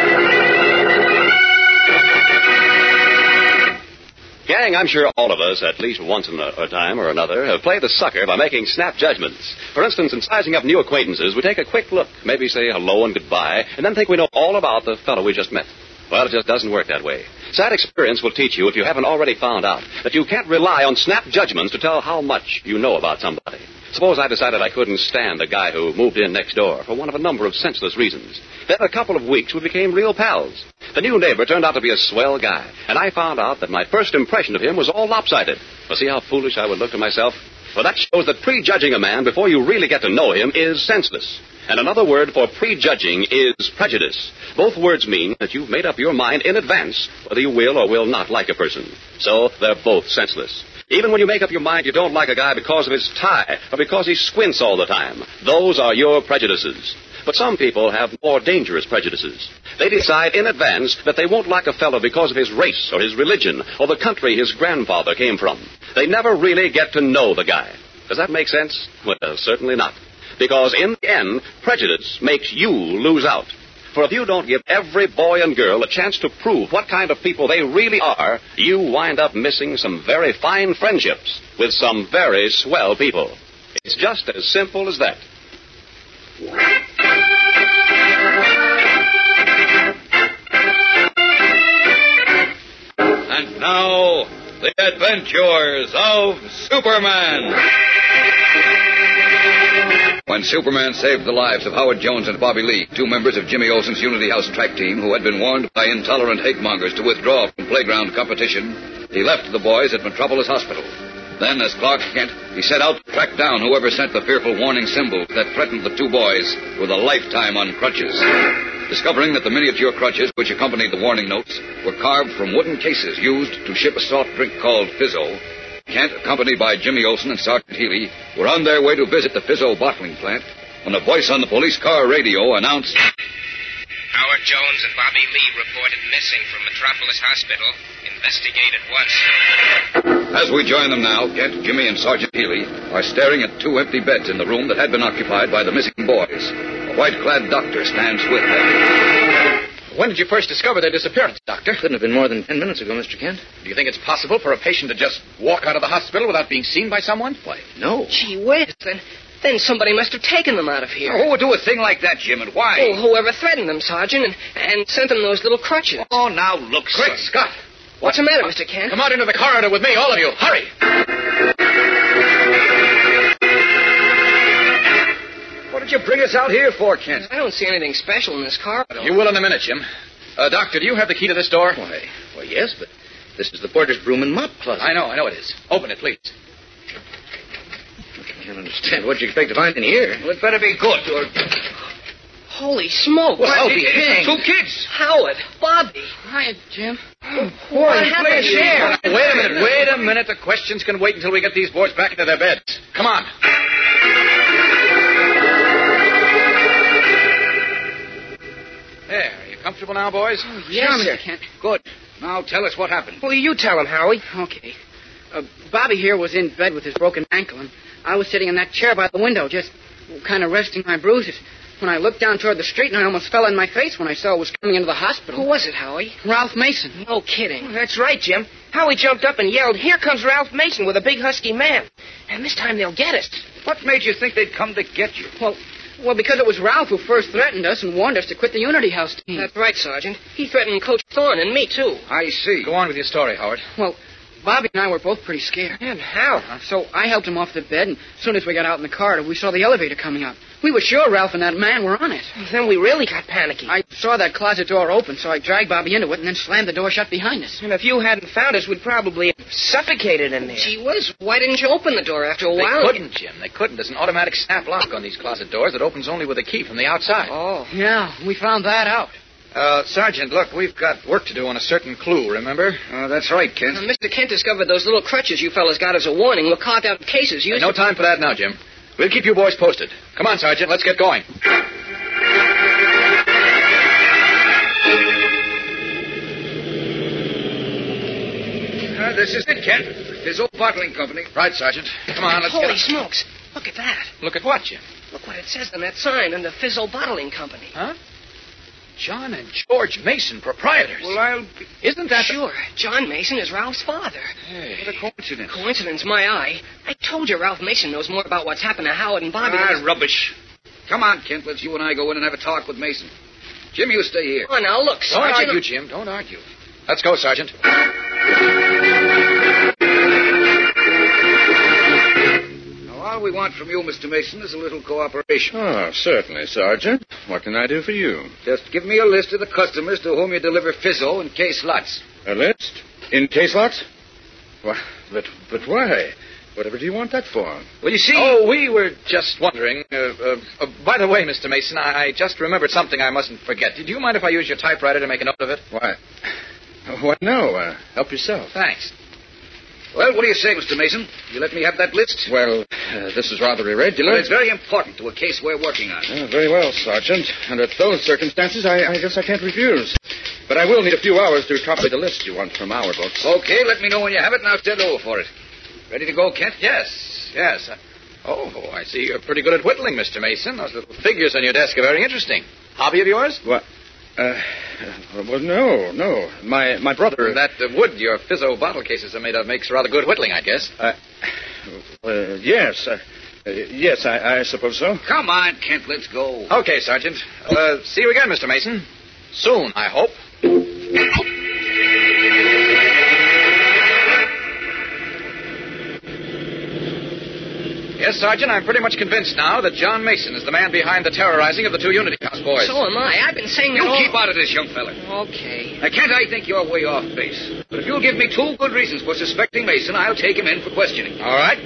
S16: Gang, I'm sure all of us, at least once in a, time or another, have played the sucker by making snap judgments. For instance, in sizing up new acquaintances, we take a quick look, maybe say hello and goodbye, and then think we know all about the fellow we just met. Well, it just doesn't work that way. Sad experience will teach you, if you haven't already found out, that you can't rely on snap judgments to tell how much you know about somebody. Suppose I decided I couldn't stand the guy who moved in next door for one of a number of senseless reasons. Then in a couple of weeks we became real pals. The new neighbor turned out to be a swell guy, and I found out that my first impression of him was all lopsided. Well, see how foolish I would look to myself? Well, that shows that prejudging a man before you really get to know him is senseless. And another word for prejudging is prejudice. Both words mean that you've made up your mind in advance whether you will or will not like a person. So they're both senseless. Even when you make up your mind you don't like a guy because of his tie or because he squints all the time, those are your prejudices. But some people have more dangerous prejudices. They decide in advance that they won't like a fellow because of his race or his religion or the country his grandfather came from. They never really get to know the guy. Does that make sense? Well, certainly not. Because in the end, prejudice makes you lose out. For if you don't give every boy and girl a chance to prove what kind of people they really are, you wind up missing some very fine friendships with some very swell people. It's just as simple as that.
S1: And now, the adventures of Superman. When Superman saved the lives of Howard Jones and Bobby Lee, two members of Jimmy Olsen's Unity House track team who had been warned by intolerant hate mongers to withdraw from playground competition, he left the boys at Metropolis Hospital. Then, as Clark Kent, he set out to track down whoever sent the fearful warning symbols that threatened the two boys with a lifetime on crutches. discovering that the miniature crutches which accompanied the warning notes were carved from wooden cases used to ship a soft drink called Fizzo, Kent, accompanied by Jimmy Olsen and Sergeant Healy, were on their way to visit the Fizzo bottling plant when a voice on the police car radio announced
S18: Howard Jones and Bobby Lee reported missing from Metropolis Hospital. Investigate at once.
S1: As we join them now, Kent, Jimmy, and Sergeant Healy are staring at two empty beds in the room that had been occupied by the missing boys. A white clad doctor stands with them.
S5: When did you first discover their disappearance, Doctor?
S22: Couldn't have been more than ten minutes ago, Mr. Kent.
S5: Do you think it's possible for a patient to just walk out of the hospital without being seen by someone? Why,
S22: no.
S8: Gee whiz, then, then somebody must have taken them out of here.
S1: Who would do a thing like that, Jim, and why?
S8: Oh, whoever threatened them, Sergeant, and, and sent them those little crutches.
S1: Oh, now look,
S5: Quick,
S1: son.
S5: Scott.
S8: What's the matter, Mr. Kent?
S5: Come out into the corridor with me, all of you. Hurry.
S1: What did you bring us out here for, Kent?
S8: I don't see anything special in this car.
S5: You will in a minute, Jim. Uh, Doctor, do you have the key to this door?
S22: Why, why, yes, but this is the porter's broom and mop closet.
S5: I know, I know it is. Open it, please.
S22: I can't understand what you expect to find in here.
S1: Well, it better be good, or...
S8: Holy smoke.
S22: Well, I'll be hanged.
S1: Two kids.
S8: Howard, Bobby. Hiya, Jim. what happened
S1: please,
S8: here?
S5: Wait a minute, wait a minute. The questions can wait until we get these boys back into their beds. Come on. There. Are you comfortable now, boys?
S8: Yes,
S1: Sure,
S8: sir.
S1: Kent. Good. Now tell us what happened.
S8: Well, you tell him, Howie.
S3: Okay. Uh, Bobby here was in bed with his broken ankle, and I was sitting in that chair by the window, just kind of resting my bruises. When I looked down toward the street, and I almost fell on my face when I saw it was coming into the hospital.
S8: Who was it, Howie?
S3: Ralph Mason.
S8: No kidding. That's right, Jim. Howie jumped up and yelled, Here comes Ralph Mason with a big husky man. And this time they'll get us.
S1: What made you think they'd come to get you?
S3: Well, well, because it was Ralph who first threatened us and warned us to quit the Unity House team.
S8: That's right, Sergeant. He threatened Coach Thorne and me, too.
S1: I see.
S5: Go on with your story, Howard.
S3: Well, Bobby and I were both pretty scared.
S8: And how?
S3: So I helped him off the bed, and as soon as we got out in the corridor, we saw the elevator coming up. We were sure Ralph and that man were on it.
S8: Then we really got panicky.
S3: I saw that closet door open, so I dragged Bobby into it and then slammed the door shut behind us.
S8: And if you hadn't found us, we'd probably have suffocated in there. Gee whiz, why didn't you open the door after a
S5: They
S8: while?
S5: couldn't, Jim. They couldn't. There's an automatic snap lock on these closet doors that opens only with a key from the outside.
S8: Oh.
S3: Yeah, we found that out.
S5: Uh, Sergeant, look, we've got work to do on a certain clue, remember?
S1: Uh, that's right, Kent.
S8: Uh, Mr. Kent discovered those little crutches you fellas got as a warning were carved out of cases used
S5: no time for that now, Jim. We'll keep you boys posted. Come on, Sergeant, let's get going.
S1: Uh, this is it, Kent. This old bottling company.
S5: Right, Sergeant. Come on, let's
S8: Holy
S5: get
S8: smokes. Look at that.
S5: Look at what, Jim?
S8: Look what it says on that sign on the Fizzo Bottling Company.
S5: Huh? John and George Mason, proprietors.
S1: Well, I'll...
S5: Isn't that...
S8: Sure. John Mason is Ralph's father.
S5: Hey.
S1: What a coincidence.
S8: Coincidence, my eye. I told you Ralph Mason knows more about what's happened to Howard and Bobby.
S1: Ah,
S8: than-
S1: rubbish. Come on, Kent. Let's you and I go in and have a talk with Mason. Jim, you stay here.
S8: Oh, now look,
S5: Don't
S8: Sergeant.
S5: argue, Jim. Don't argue. Let's go, Sergeant.
S1: We want from you, Mr. Mason, is a little cooperation.
S2: Oh, certainly, Sergeant. What can I do for you?
S1: Just give me a list of the customers to whom you deliver Fizzo and case lots.
S2: A list? In case lots? Why, but, but why? Whatever do you want that for?
S1: Well, you see.
S5: Oh, we were just wondering. Uh, uh, uh, by the way, Mr. Mason, I, I just remembered something I mustn't forget. Do you mind if I use your typewriter to make a note of it?
S2: Why? <laughs> Why, no. Uh, help yourself.
S5: Thanks.
S1: Well, what do you say, Mr. Mason? You let me have that list?
S2: Well, uh, this is rather irregular.
S1: Well, it's very important to a case we're working on.
S2: Uh, very well, Sergeant. Under those circumstances, I, I guess I can't refuse. But I will need a few hours to copy the list you want from our books.
S1: Okay, let me know when you have it, and I'll send over for it. Ready to go, Kent?
S5: Yes, yes. Oh, I see you're pretty good at whittling, Mr. Mason. Those little figures on your desk are very interesting. Hobby of yours?
S2: What? Uh, well, no, no. My my brother.
S5: That uh, wood your fizzo bottle cases are made of makes rather good whittling, I guess.
S2: Uh, uh, yes, uh, uh, yes, I, I suppose so.
S1: Come on, Kent, let's go.
S5: Okay, Sergeant. Uh, see you again, Mr. Mason. Soon, I hope. Yes, Sergeant, I'm pretty much convinced now that John Mason is the man behind the terrorizing of the two Unity House boys.
S8: So am I. I've been saying
S1: You
S8: that all...
S1: keep out of this, young fella.
S8: Okay.
S1: Now, Kent, I think you're way off base. But if you'll give me two good reasons for suspecting Mason, I'll take him in for questioning.
S5: All right.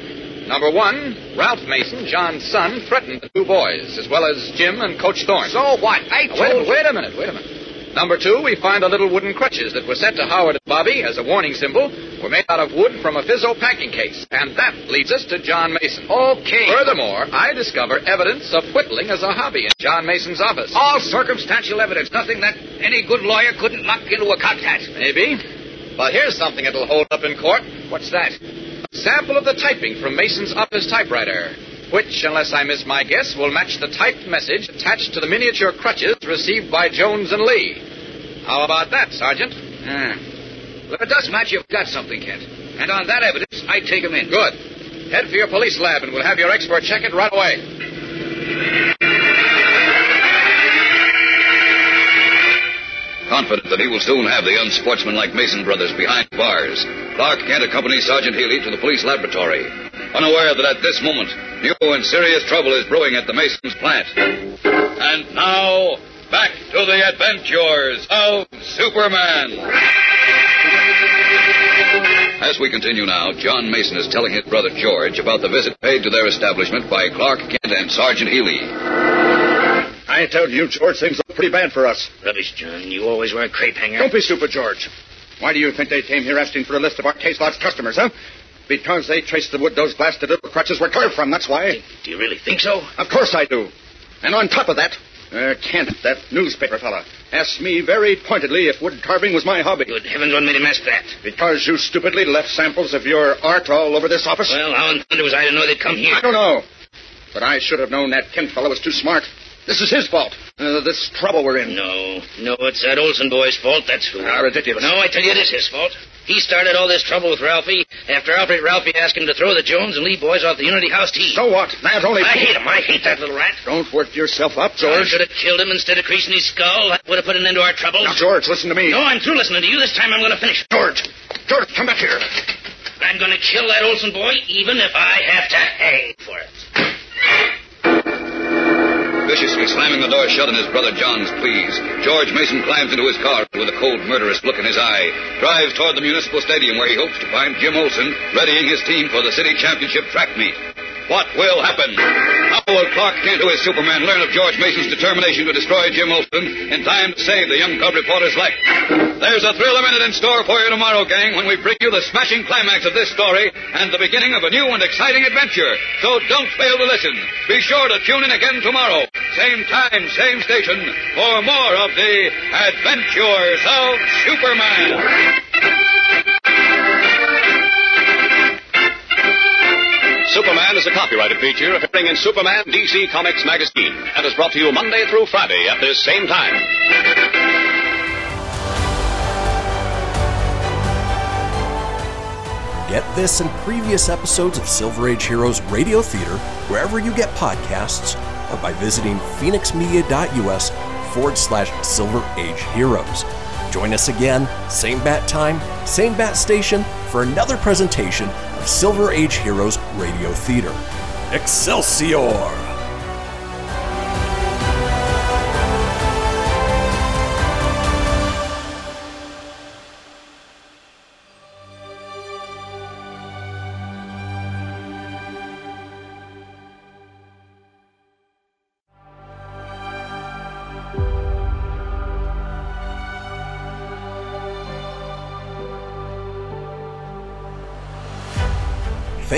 S5: Number one, Ralph Mason, John's son, threatened the two boys, as well as Jim and Coach Thorne.
S22: So what? I
S5: Now,
S22: told
S5: wait, wait a minute, wait a minute. Number two, we find the little wooden crutches that were sent to Howard and Bobby as a warning symbol were made out of wood from a Fizzo packing case. And that leads us to John Mason.
S22: Okay.
S5: Furthermore, I discover evidence of whittling as a hobby in John Mason's office.
S22: All circumstantial evidence. Nothing that any good lawyer couldn't lock into a cocked hat.
S5: Maybe. But here's something that'll hold up in court.
S22: What's that?
S5: A sample of the typing from Mason's office typewriter, which, unless I miss my guess, will match the typed message attached to the miniature crutches received by Jones and Lee. How about that, Sergeant?
S22: Ah. Well, if it does match, you've got something, Kent. And on that evidence, I'd take him in.
S5: Good. Head for your police lab, and we'll have your expert check it right away.
S1: Confident that he will soon have the unsportsmanlike Mason brothers behind bars, Clark Kent accompanies Sergeant Healy to the police laboratory, unaware that at this moment, new and serious trouble is brewing at the Masons' plant. And now, back to the adventures of Superman. As we continue now, John Mason is telling his brother George about the visit paid to their establishment by Clark Kent and Sergeant Healy.
S23: I told you, George, things look pretty bad for us.
S22: Rubbish, John. You always were a crepe hanger.
S23: Don't be stupid, George. Why do you think they came here asking for a list of our case lot's customers, huh? Because they traced the wood those blasted little crutches were carved from, that's why.
S22: Do you really think so?
S23: Of course I do. And on top of that, uh, Kent, that newspaper fella, asked me very pointedly if wood carving was my hobby.
S22: Good heavens, what made him ask that?
S23: Because you stupidly left samples of your art all over this office.
S22: Well, how in thunder was I to know they'd come here?
S23: I don't know. But I should have known that Kent fellow was too smart. This is his fault. Uh, this trouble we're in.
S22: No, no, it's that Olsen boy's fault, that's who.
S23: Ah, ridiculous.
S22: No, I tell you, it is his fault. He started all this trouble with Ralphie after Alfred Ralphie asked him to throw the Jones and Lee boys off the Unity House tee.
S23: So what? That only...
S22: I hate him. I hate that little rat.
S23: Don't work yourself up, George.
S22: I should have killed him instead of creasing his skull. That would have put an end to our troubles.
S23: Now, George, listen to me.
S22: No, I'm through listening to you. This time I'm going to finish.
S23: George! George, come back here.
S22: I'm going to kill that Olsen boy, even if I have to hang for it.
S1: Viciously slamming the door shut in his brother John's pleas, George Mason climbs into his car with a cold, murderous look in his eye, drives toward the municipal stadium where he hopes to find Jim Olsen readying his team for the city championship track meet. What will happen? How will Clark Kent, who is Superman, learn of George Mason's determination to destroy Jim Olsen in time to save the young cub reporter's life? There's a thrill minute in store for you tomorrow, gang, when we bring you the smashing climax of this story and the beginning of a new and exciting adventure. So don't fail to listen. Be sure to tune in again tomorrow. Same time, same station, for more of the Adventures of Superman.
S16: Superman is a copyrighted feature appearing in Superman DC Comics magazine and is brought to you Monday through Friday at this same time.
S19: Get this and previous episodes of Silver Age Heroes Radio Theater wherever you get podcasts or by visiting fenixmedia.us forward slash Silver Age Heroes. Join us again, same bat time, same bat station, for another presentation Silver Age Heroes Radio Theater. Excelsior!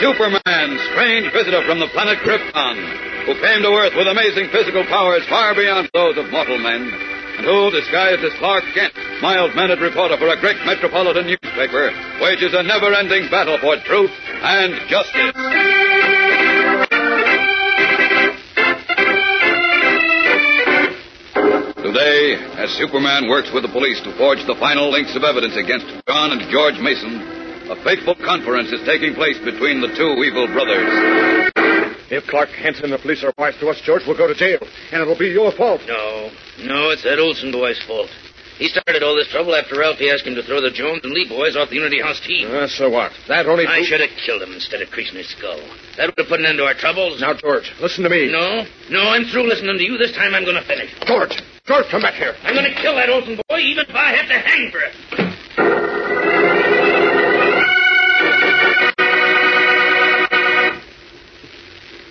S1: Superman, strange visitor from the planet Krypton, who came to Earth with amazing physical powers far beyond those of mortal men, and who, disguised as Clark Kent, mild-mannered reporter for a great metropolitan newspaper, wages a never-ending battle for truth and justice. Today, as Superman works with the police to forge the final links of evidence against John and George Mason, a fateful conference is taking place between the two evil brothers.
S2: If Clark Kent and the police are wise to us, George, we'll go to jail. And it'll be your fault.
S23: No, no, it's that Olsen boy's fault. He started all this trouble after Ralphie asked him to throw the Jones and Lee boys off the Unity House team.
S2: Uh, so what? That only.
S23: I should have killed him instead of creasing his skull. That would have put an end to our troubles.
S2: Now, George, listen to me.
S23: No, no, I'm through listening to you. This time I'm going to finish.
S2: George, George, come back here.
S23: I'm going to kill that Olsen boy, even if I have to hang for it.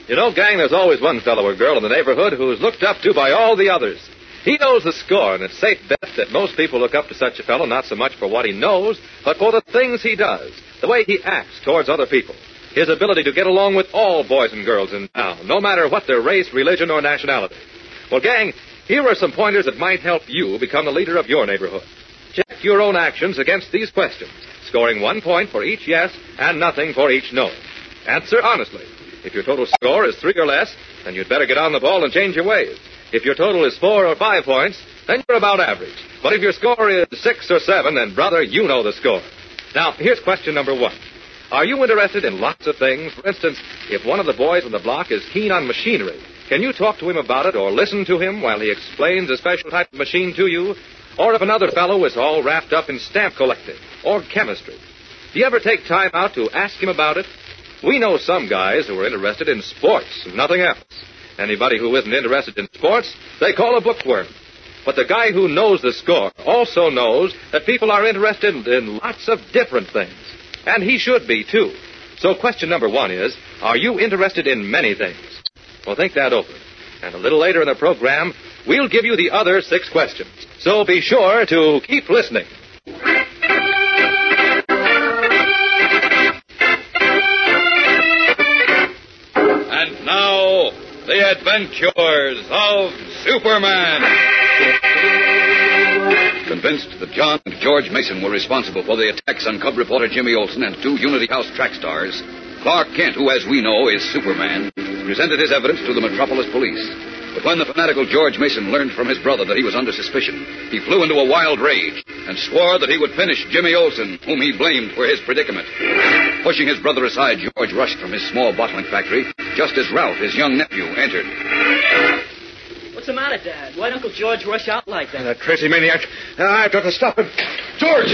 S13: You know, gang, there's always one fellow or girl in the neighborhood who's looked up to by all the others. He knows the score, and it's safe bet that most people look up to such a fellow not so much for what he knows, but for the things he does, the way he acts towards other people, his ability to get along with all boys and girls in town, no matter what their race, religion, or nationality. Well, gang, here are some pointers that might help you become the leader of your neighborhood. Check your own actions against these questions, scoring one point for each yes and nothing for each no. Answer honestly. If your total score is three or less, then you'd better get on the ball and change your ways. If your total is four or five points, then you're about average. But if your score is six or seven, then brother, you know the score. Now, here's question number one. Are you interested in lots of things? For instance, if one of the boys on the block is keen on machinery, can you talk to him about it or listen to him while he explains a special type of machine to you? Or if another fellow is all wrapped up in stamp collecting or chemistry, do you ever take time out to ask him about it? We know some guys who are interested in sports and nothing else. Anybody who isn't interested in sports, they call a bookworm. But the guy who knows the score also knows that people are interested in lots of different things. And he should be, too. So question number one is, are you interested in many things? Well, think that over. And a little later in the program, we'll give you the other six questions. So be sure to keep listening.
S1: Now, the adventures of Superman. Convinced that John and George Mason were responsible for the attacks on cub reporter Jimmy Olsen and two Unity House track stars, Clark Kent, who, as we know, is Superman, presented his evidence to the Metropolis Police. But when the fanatical George Mason learned from his brother that he was under suspicion, he flew into a wild rage and swore that he would finish Jimmy Olsen, whom he blamed for his predicament. Pushing his brother aside, George rushed from his small bottling factory just as Ralph, his young nephew, entered.
S7: What's the matter, Dad? Why'd Uncle George rush out like that?
S2: That crazy maniac. Uh, I've got to stop him. George!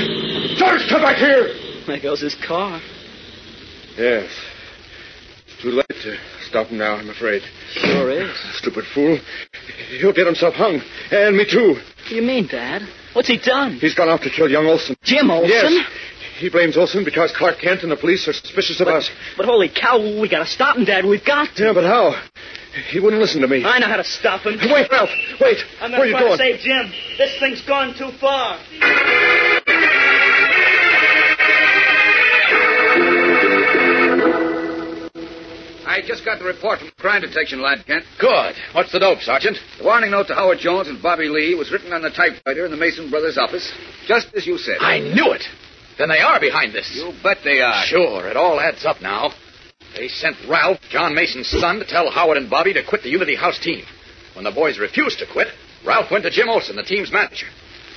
S2: George, come back here!
S7: There goes his car.
S2: Yes. It's too late to stop him now, I'm afraid.
S7: Sure is.
S2: Stupid fool. He'll get himself hung. And me, too.
S7: What do you mean, Dad? What's he done?
S2: He's gone off to kill young Olsen.
S7: Jim Olsen?
S2: Yes. He blames Olsen because Clark Kent and the police are suspicious of
S7: but,
S2: us.
S7: But holy cow, we gotta stop him, Dad. We've got to.
S2: Yeah, but how? He wouldn't listen to me.
S7: I know how to stop him.
S2: Wait, Ralph. Wait.
S7: I'm
S2: Where are
S7: gonna
S2: you going?
S7: to save Jim. This thing's gone too far.
S1: I just got the report from the crime detection, lad Kent.
S5: Good. What's the dope, Sergeant?
S1: The warning note to Howard Jones and Bobby Lee was written on the typewriter in the Mason brothers' office, just as you said.
S5: I knew it. Then they are behind this.
S1: You bet they are.
S5: Sure, it all adds up now. They sent Ralph, John Mason's son, to tell Howard and Bobby to quit the Unity House team. When the boys refused to quit, Ralph went to Jim Olsen, the team's manager.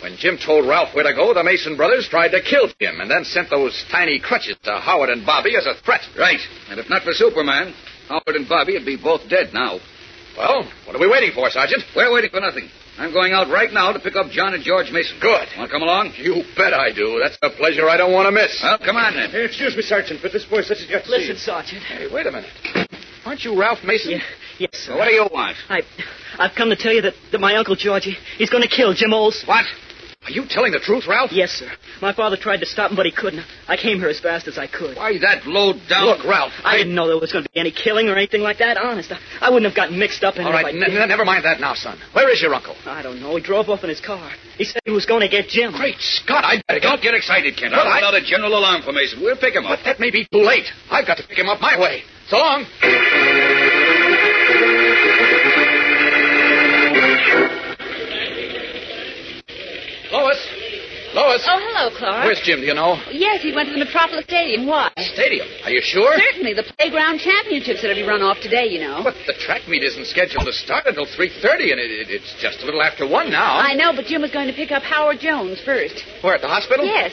S5: When Jim told Ralph where to go, the Mason brothers tried to kill Jim and then sent those tiny crutches to Howard and Bobby as a threat.
S1: Right. And if not for Superman, Howard and Bobby would be both dead now.
S5: Well, what are we waiting for, Sergeant?
S1: We're waiting for nothing. I'm going out right now to pick up John and George Mason.
S5: Good.
S1: Want to come along?
S5: You bet I do. That's a pleasure I don't want to miss.
S1: Well, come on then.
S2: Hey, excuse me, Sergeant, but this boy says he's got to
S7: Listen,
S2: see
S7: Sergeant.
S5: Hey, wait a minute. Aren't you Ralph Mason?
S7: Yeah, yes, sir.
S1: Well, what do you want?
S7: I, I've come to tell you that, that my Uncle Georgie, he's going to kill Jim Olsen.
S1: What?
S5: Are you telling the truth, Ralph?
S6: Yes, sir. My father tried to stop him, but he couldn't. I came here as fast as I could.
S5: Why, that low down. Look, Ralph.
S6: I, didn't know there was going to be any killing or anything like that. Honest, I, I wouldn't have gotten mixed up in
S5: All
S6: it.
S5: right,
S6: if I
S5: n-
S6: did.
S5: never mind that now, son. Where is your uncle?
S6: I don't know. He drove off in his car. He said he was going to get Jim.
S5: Great Scott, I'd better
S1: Don't get excited, Kent.
S5: But
S1: I'll
S5: I-
S1: put out a general alarm for Mason. We'll pick him up.
S5: But that may be too late. I've got to pick him up my way. So long. Lois. Lois.
S24: Oh, hello, Clark.
S5: Where's Jim, do you know?
S24: Yes, he went to the Metropolis Stadium. Why?
S5: Stadium. Are you sure?
S24: Certainly. The playground championships are to be run off today, you know.
S5: But the track meet isn't scheduled to start until 3.30, and it, it, it's just a little after 1 now.
S24: I know, but Jim was going to pick up Howard Jones first.
S5: Where, at the hospital?
S24: Yes.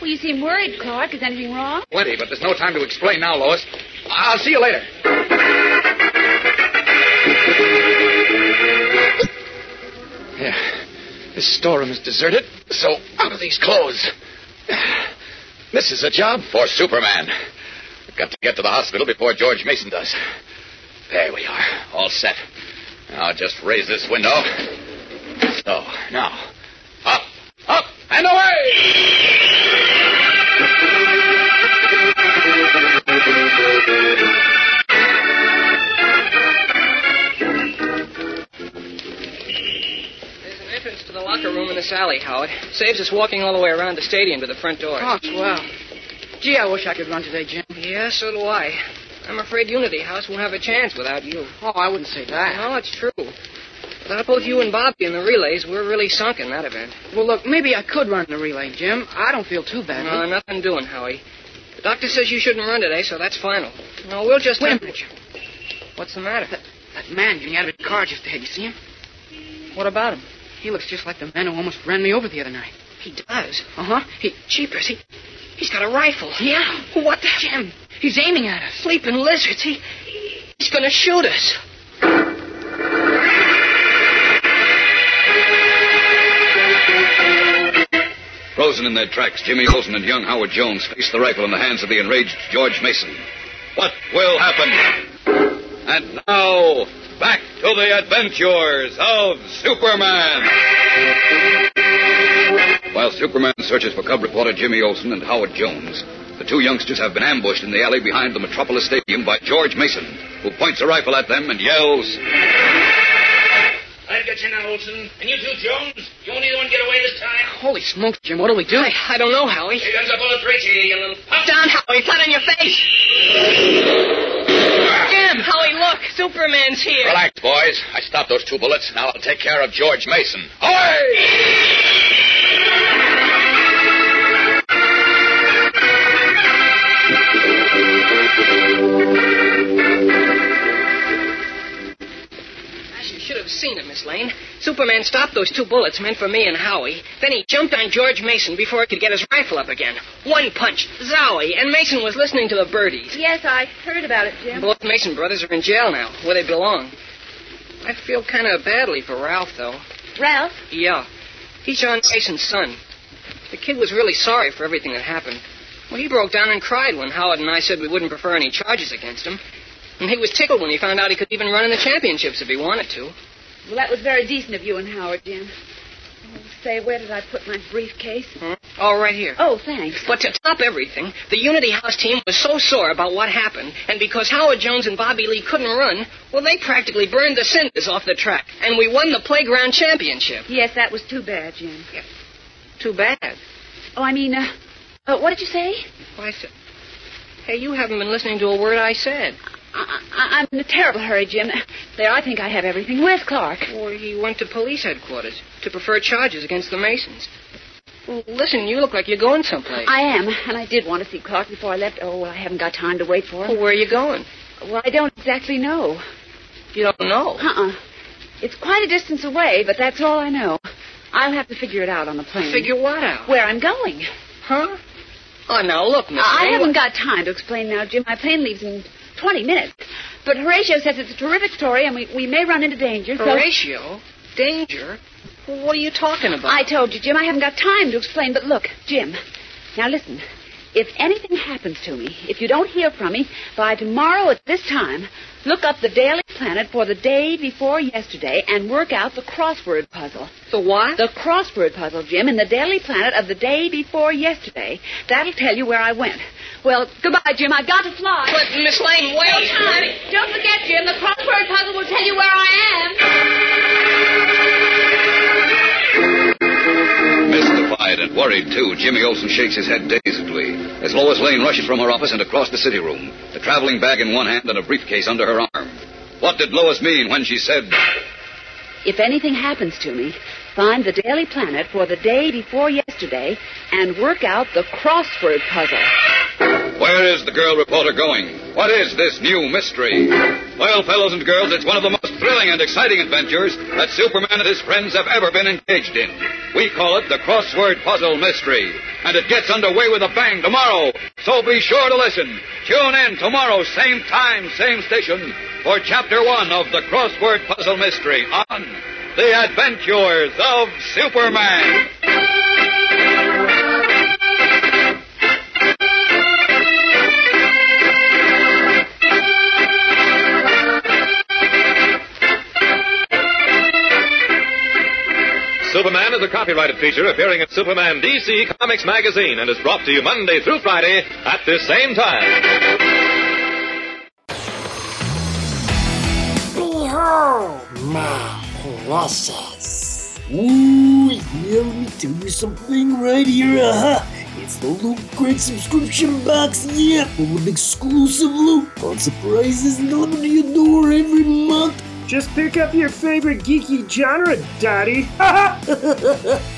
S24: Well, you seem worried, Clark. Is anything wrong?
S5: Plenty, but there's no time to explain now, Lois. I'll see you later. Yeah. This storeroom is deserted, so out of these clothes. This is a job for Superman. I've got to get to the hospital before George Mason does. There we are, all set. Now just raise this window. So, now, up, up, and away!
S6: This alley, Howard. Saves us walking all the way around the stadium to the front door.
S3: Oh, swell. Gee, I wish I could run today, Jim.
S6: Yeah, so do I. I'm afraid Unity House won't have a chance without you.
S3: Oh, I wouldn't say that.
S6: No, it's true. Without both you and Bobby in the relays, we're really sunk in that event.
S3: Well, look, maybe I could run the relay, Jim. I don't feel too bad.
S6: No, nothing doing, Howie. The doctor says you shouldn't run today, so that's final. No, we'll just.
S3: Wait a minute, Jim.
S6: What's the matter?
S3: That, that man getting out of his car just ahead, you see him?
S6: What about him?
S3: He looks just like the man who almost ran me over the other night.
S6: He does.
S3: Uh huh. He,
S6: Jeepers, he, he's got a rifle.
S3: yeah.
S6: What the?
S3: Jim, he's aiming at us.
S6: Sleeping lizards. He, he's going to shoot us.
S1: Frozen in their tracks, Jimmy Olsen and young Howard Jones face the rifle in the hands of the enraged George Mason. What will happen? And now, back to the adventures of Superman. While Superman searches for cub reporter Jimmy Olsen and Howard Jones, the two youngsters have been ambushed in the alley behind the Metropolis Stadium by George Mason, who points a rifle at them and yells,
S22: I've got you now, Olsen. And you too, Jones. You won't either one get away this time.
S3: Holy smokes, Jim, what do we do?
S6: I, I don't know, Howie.
S22: Here comes a bullet for each of you, you little punk.
S6: Down, Howie. Flat on your face. Jim, Howie, look. Superman's here.
S1: Relax, boys. I stopped those two bullets. Now I'll take care of George Mason. Away!
S6: As you should have seen it, Miss Lane. Superman stopped those two bullets meant for me and Howie. Then he jumped on George Mason before he could get his rifle up again. One punch, zowie, and Mason was listening to the birdies.
S24: Yes, I heard about it, Jim.
S6: Both Mason brothers are in jail now, where they belong. I feel kind of badly for Ralph, though.
S24: Ralph?
S6: Yeah. He's John Mason's son. The kid was really sorry for everything that happened. Well, he broke down and cried when Howard and I said we wouldn't prefer any charges against him. And he was tickled when he found out he could even run in the championships if he wanted to.
S24: Well, that was very decent of you and Howard, Jim. Oh, say, where did I put my briefcase?
S6: Hmm? Oh, right here.
S24: Oh, thanks.
S6: But to top everything, the Unity House team was so sore about what happened, and because Howard Jones and Bobby Lee couldn't run, well, they practically burned the cinders off the track, and we won the playground championship.
S24: Yes, that was too bad, Jim. Yes.
S6: Too bad.
S24: Oh, I mean, uh, uh, what did you say?
S6: Well, I said, hey, you haven't been listening to a word I said.
S24: I, I, I'm in a terrible hurry, Jim. There, I think I have everything. Where's Clark?
S6: Well, he went to police headquarters to prefer charges against the Masons. Well, listen, you look like you're going someplace.
S24: I am, and I did want to see Clark before I left. Oh, well, I haven't got time to wait for him.
S6: Well, where are you going?
S24: Well, I don't exactly know.
S6: You don't know?
S24: Uh-uh. It's quite a distance away, but that's all I know. I'll have to figure it out on the plane.
S6: Figure what out?
S24: Where I'm going.
S6: Huh? Oh, now look, Miss.
S24: I haven't
S6: what-
S24: got time to explain now, Jim. My plane leaves in 20 minutes. But Horatio says it's a terrific story, and we, we may run into danger. So...
S6: Horatio? Danger? Well, what are you talking about?
S24: I told you, Jim, I haven't got time to explain. But look, Jim, now listen. If anything happens to me, if you don't hear from me by tomorrow at this time, look up the Daily Planet for the day before yesterday and work out the crossword puzzle.
S6: The what?
S24: The crossword puzzle, Jim, in the Daily Planet of the day before yesterday. That'll tell you where I went. Well, goodbye, Jim. I've got to fly.
S6: But, Miss Lane, wait.
S24: No time. Don't forget, Jim, the crossword puzzle will tell you where I am.
S1: Mystified and worried, too, Jimmy Olsen shakes his head dazedly as Lois Lane rushes from her office and across the city room, a traveling bag in one hand and a briefcase under her arm. What did Lois mean when she said,
S24: If anything happens to me, find the Daily Planet for the day before yesterday and work out the crossword puzzle.
S1: Where is the girl reporter going? What is this new mystery? Well, fellows and girls, it's one of the most thrilling and exciting adventures that Superman and his friends have ever been engaged in. We call it the Crossword Puzzle Mystery, and it gets underway with a bang tomorrow. So be sure to listen. Tune in tomorrow, same time, same station, for Chapter 1 of the Crossword Puzzle Mystery on The Adventures of Superman.
S13: Superman is a copyrighted feature appearing in Superman DC Comics magazine and is brought to you Monday through Friday at this same time.
S9: Behold, my precious. Ooh, yeah, let me tell you something right here. Uh-huh. It's the Loot Crate subscription box, yeah, full of exclusive loot, fun surprises delivered to your door every month.
S25: Just pick up your favorite geeky genre, Daddy. <laughs> <laughs>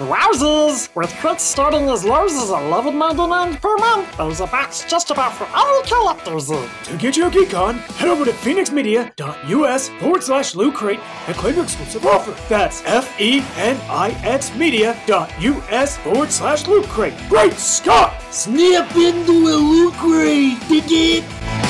S25: Wowzers! With crits starting as low as $11.99 per month, there's a box just about for all collectors. To get your geek on, head over to fenixmedia.us forward slash loot crate and claim your exclusive offer. That's F-E-N-I-X media.us forward slash loot crate. Great Scott!
S9: Snap into a Loot Crate, dig it?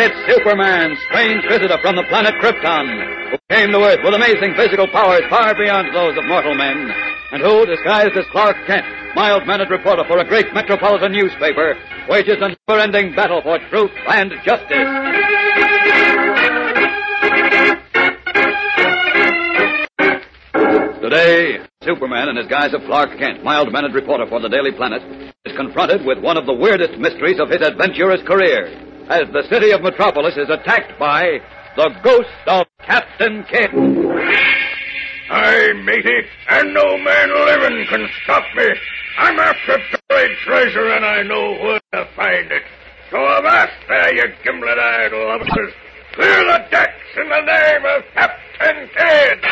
S1: It's Superman, strange visitor from the planet Krypton, who came to Earth with amazing physical powers far beyond those of mortal men, and who, disguised as Clark Kent, mild-mannered reporter for a great metropolitan newspaper, wages a never-ending battle for truth and justice. Today, Superman, in his guise of Clark Kent, mild-mannered reporter for the Daily Planet, is confronted with one of the weirdest mysteries of his adventurous career, as the city of Metropolis is attacked by the ghost of Captain Kidd.
S26: Aye, matey, and no man living can stop me. I'm after buried treasure, and I know where to find it. So avast there, you gimlet-eyed lobsters. Clear the decks in the name of Captain Kidd.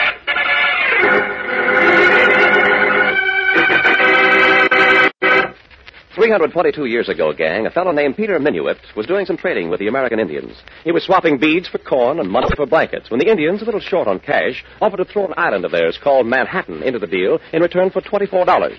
S16: 322 years ago, gang, a fellow named Peter Minuit was doing some trading with the American Indians. He was swapping beads for corn and money for blankets when the Indians, a little short on cash, offered to throw an island of theirs called Manhattan into the deal in return for $24.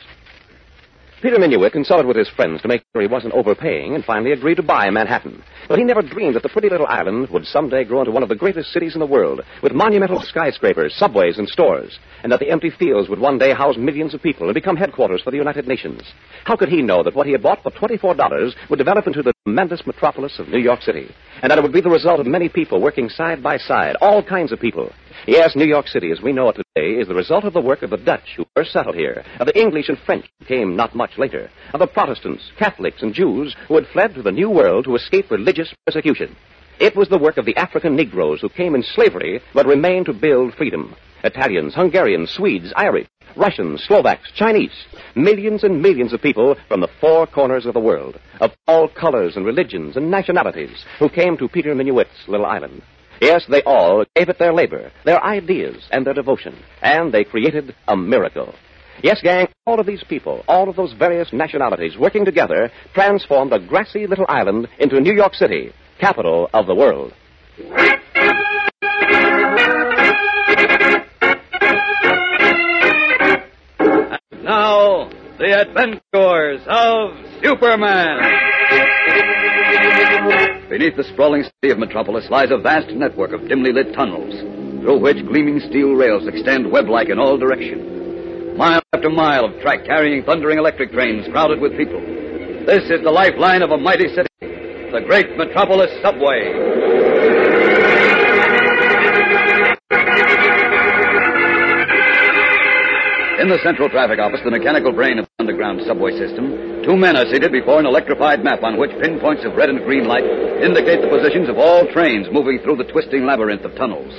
S16: Peter Minuit consulted with his friends to make sure he wasn't overpaying and finally agreed to buy Manhattan. But he never dreamed that the pretty little island would someday grow into one of the greatest cities in the world, with monumental skyscrapers, subways, and stores, and that the empty fields would one day house millions of people and become headquarters for the United Nations. How could he know that what he had bought for $24 would develop into the tremendous metropolis of New York City, and that it would be the result of many people working side by side, all kinds of people. Yes, New York City, as we know it today, is the result of the work of the Dutch who first settled here, of the English and French who came not much later, of the Protestants, Catholics, and Jews who had fled to the New World to escape religious persecution. It was the work of the African Negroes who came in slavery but remained to build freedom. Italians, Hungarians, Swedes, Irish, Russians, Slovaks, Chinese, millions and millions of people from the four corners of the world, of all colors and religions and nationalities, who came to Peter Minuit's little island. Yes, they all gave it their labor, their ideas, and their devotion, and they created a miracle. Yes, gang, all of these people, all of those various nationalities working together transformed a grassy little island into New York City, capital of the world.
S14: And Now, the adventures of Superman.
S1: Beneath the sprawling city of Metropolis lies a vast network of dimly lit tunnels, through which gleaming steel rails extend web-like in all directions. Mile after mile of track carrying thundering electric trains crowded with people. This is the lifeline of a mighty city, the great Metropolis subway. In the central traffic office, the mechanical brain of the underground subway system, two men are seated before an electrified map on which pinpoints of red and green light indicate the positions of all trains moving through the twisting labyrinth of tunnels.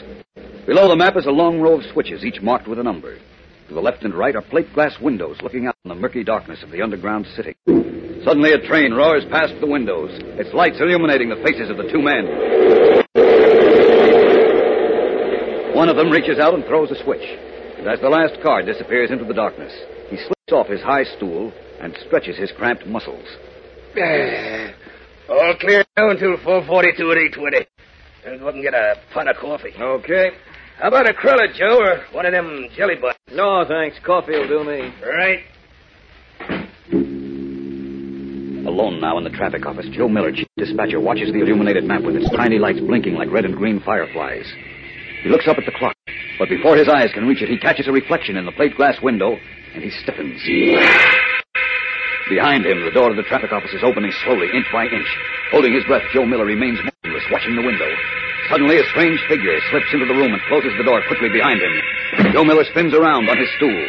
S1: Below the map is a long row of switches, each marked with a number. To the left and right are plate glass windows looking out on the murky darkness of the underground city. Suddenly, a train roars past the windows, its lights illuminating the faces of the two men. One of them reaches out and throws a switch. And as the last car disappears into the darkness, he slips off his high stool and stretches his cramped muscles.
S22: Eh, all clear now until 442 at 820. I'll go up and get a pot of coffee.
S14: Okay.
S22: How about a cruller, Joe, or one of them jelly buns?
S14: No, thanks. Coffee will do me.
S22: Right.
S1: Alone now in the traffic office, Joe Miller, chief dispatcher, watches the illuminated map with its tiny lights blinking like red and green fireflies. He looks up at the clock, but before his eyes can reach it, he catches a reflection in the plate glass window, and he stiffens. Behind him, the door of the traffic office is opening slowly, inch by inch. Holding his breath, Joe Miller remains motionless, watching the window. Suddenly, a strange figure slips into the room and closes the door quickly behind him. Joe Miller spins around on his stool.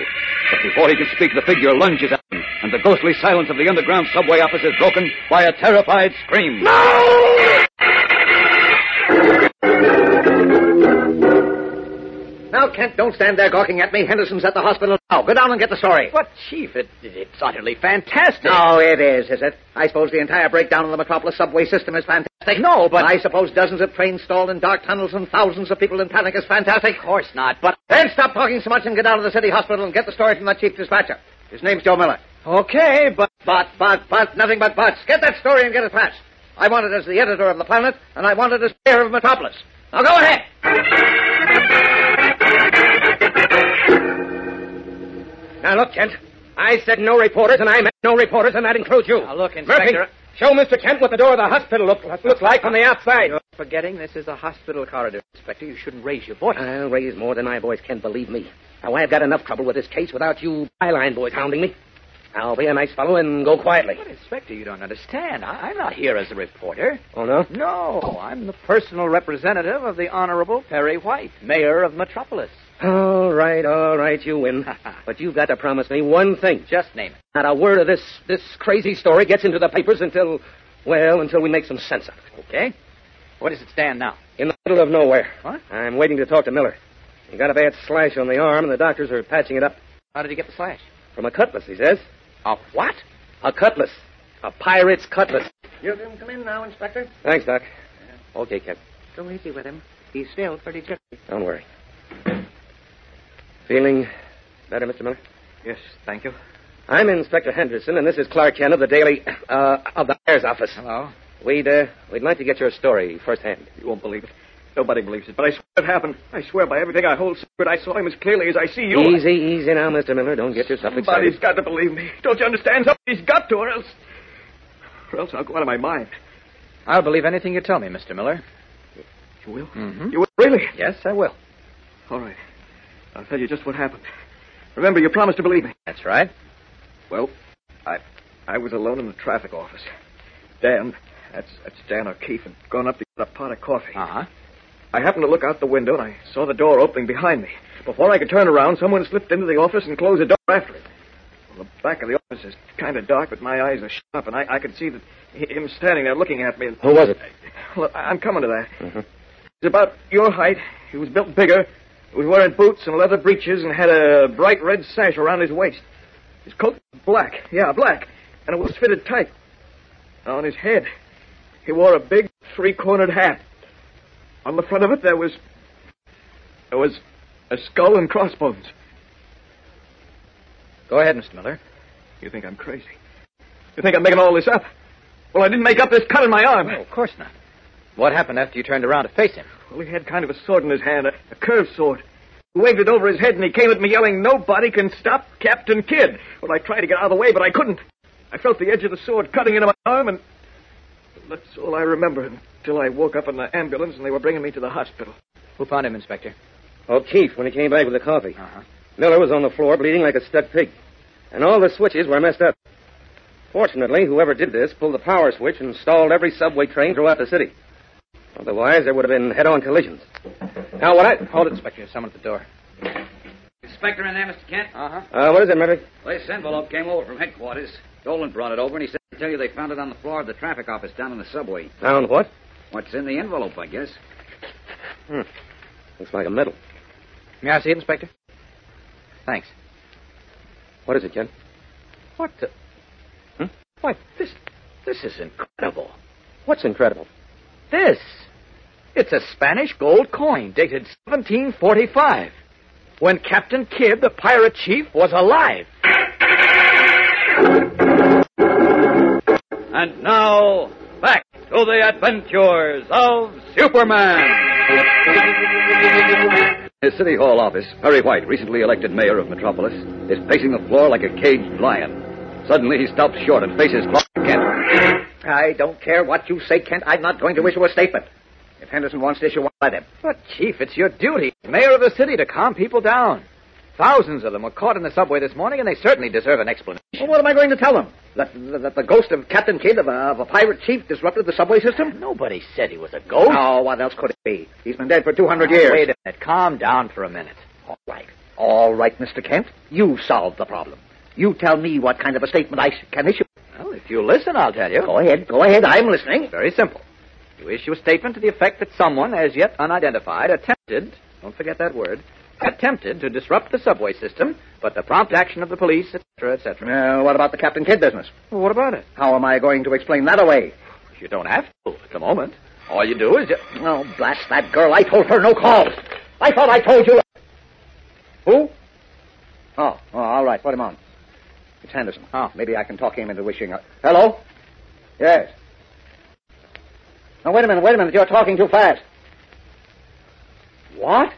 S1: But before he can speak, the figure lunges at him, and the ghostly silence of the underground subway office is broken by a terrified scream. No!
S27: Now, Kent, don't stand there gawking at me. Henderson's at the hospital now. Go down and get the story.
S14: But, Chief, it, it's utterly fantastic.
S27: No, it is, is it? I suppose the entire breakdown of the Metropolis subway system is fantastic.
S14: No, but-
S27: I suppose dozens of trains stalled in dark tunnels and thousands of people in panic is fantastic.
S14: Of course not, but...
S27: Then stop talking so much and get down to the city hospital and get the story from the chief dispatcher. His name's Joe Miller.
S14: Okay, but...
S27: But, but, but, nothing but buts. Get that story and get it fast. I want it as the editor of the Planet, and I want it as the mayor of Metropolis. Now go ahead.
S22: Now, look, Kent. I said no reporters, and I meant no reporters, and that includes you.
S14: Now, look, Inspector-
S22: Murphy, show Mr. Kent what the door of the hospital look, looks like from the outside.
S14: You're forgetting this is a hospital corridor, Inspector. You shouldn't raise your voice.
S22: I'll raise more than my boys can believe me. Now, I've got enough trouble with this case without you byline boys hounding me. I'll be a nice fellow and go quietly.
S14: But, Inspector, you don't understand. I- I'm not here as a reporter.
S22: Oh, no?
S14: No, I'm the personal representative of the Honorable Perry White, mayor of Metropolis.
S22: All right, all right, you win. <laughs> but you've got to promise me one thing.
S14: Just name it.
S22: Not a word of this this crazy story gets into the papers until, well, until we make some sense of it.
S14: Okay. Where does it stand now?
S22: In the middle of nowhere.
S14: What?
S22: I'm waiting to talk to Miller. He got a bad slash on the arm, and the doctors are patching it up.
S14: How did he get the slash?
S22: From a cutlass, he says.
S14: A what?
S22: A cutlass. A pirate's cutlass.
S27: You can come in now, Inspector.
S22: Thanks, Doc. Okay, Kent.
S27: Go easy with him. He's still pretty tricky.
S22: Don't worry. Feeling better, Mr. Miller?
S14: Yes, thank you.
S22: I'm Inspector Henderson, and this is Clark Kent of the Daily, uh, of the mayor's office.
S14: Hello.
S22: We'd, uh, we'd like to get your story firsthand.
S14: You won't believe it. Nobody believes it, but I swear it happened. I swear by everything I hold sacred, I saw him as clearly as I see you.
S22: Easy, easy now, Mr. Miller. Don't get yourself
S14: Somebody's
S22: excited.
S14: got to believe me. Don't you understand? Somebody's got to, or else... Or else I'll go out of my mind.
S28: I'll believe anything you tell me, Mr. Miller.
S14: You will?
S28: Mm-hmm.
S14: You will? Really?
S28: Yes, I will.
S14: All right. I'll tell you just what happened. Remember, you promised to believe me.
S28: That's right.
S14: Well, I I was alone in the traffic office. Dan
S28: That's that's Dan O'Keefe and gone up to get a pot of coffee.
S14: Uh huh.
S28: I happened to look out the window and I saw the door opening behind me. Before I could turn around, someone slipped into the office and closed the door after him. Well, the back of the office is kind of dark, but my eyes are sharp, and I, I could see that he- him standing there looking at me. And,
S22: Who was it?
S28: Well, I'm coming to that. Mm-hmm. He's about your height. He was built bigger. He was wearing boots and leather breeches and had a bright red sash around his waist. His coat was black. Yeah, black. And it was fitted tight. On his head, he wore a big three-cornered hat. On the front of it, there was. There was a skull and crossbones.
S14: Go ahead, Mr. Miller.
S28: You think I'm crazy? You think I'm making all this up? Well, I didn't make up this cut in my arm.
S14: No, of course not. What happened after you turned around to face him?
S28: Well, he had kind of a sword in his hand, a, a curved sword. He waved it over his head, and he came at me yelling, Nobody can stop Captain Kidd. Well, I tried to get out of the way, but I couldn't. I felt the edge of the sword cutting into my arm, and that's all I remember until I woke up in the ambulance and they were bringing me to the hospital.
S14: Who found him, Inspector?
S22: Oh, O'Keefe, when he came back with the coffee.
S14: Uh-huh.
S22: Miller was on the floor, bleeding like a stuck pig. And all the switches were messed up. Fortunately, whoever did this pulled the power switch and stalled every subway train throughout the city. Otherwise, there would have been head-on collisions. Now, what I...
S14: Hold it, Inspector. Someone at the door.
S29: Inspector in there, Mr. Kent?
S14: Uh-huh.
S22: Uh, what is it, Murphy?
S29: This envelope came over from headquarters. Dolan brought it over, and he said to tell you they found it on the floor of the traffic office down in the subway.
S22: Found what?
S29: What's in the envelope, I guess.
S22: Hmm. Looks like a medal.
S14: May I see it, Inspector? Thanks.
S22: What is it, Ken?
S14: What the...
S22: Hmm?
S14: Why, this... This is incredible.
S22: What's incredible?
S14: This. It's a Spanish gold coin dated 1745, when Captain Kidd, the pirate chief, was alive.
S29: And now, back to the adventures of Superman.
S1: His City Hall office, Perry White, recently elected mayor of Metropolis, is pacing the floor like a caged lion. Suddenly, he stops short and faces Clark Kent.
S27: I don't care what you say, Kent. I'm not going to issue a statement. If Henderson wants to issue one, let him.
S14: But, Chief, it's your duty, mayor of the city, to calm people down. Thousands of them were caught in the subway this morning, and they certainly deserve an explanation.
S27: Well, what am I going to tell them? That, that the ghost of Captain Kidd of a, of a pirate chief disrupted the subway system?
S14: Nobody said he was a ghost.
S27: Oh, what else could it be? He's been dead for 200
S14: Oh,
S27: years.
S14: Wait a minute. Calm down for a minute.
S27: All right. All right, Mr. Kent. You solved the problem. You tell me what kind of a statement I can issue.
S14: Well, if you listen, I'll tell you.
S27: Go ahead. Go ahead. I'm listening.
S14: Very simple. You issue a statement to the effect that someone, as yet unidentified, attempted, don't forget that word, attempted to disrupt the subway system, but the prompt action of the police, etc., etc.
S27: Now, what about the Captain Kidd business?
S14: Well, what about it?
S27: How am I going to explain that away?
S14: You don't have to at the moment. All you do is just...
S27: Oh, blast that girl. I told her no calls. I thought I told you. Who? Oh, oh all right. Put him on. It's Henderson.
S14: Oh.
S27: Maybe I can talk him into wishing. A... Hello? Yes. Now, wait a minute, wait a minute. You're talking too fast. What?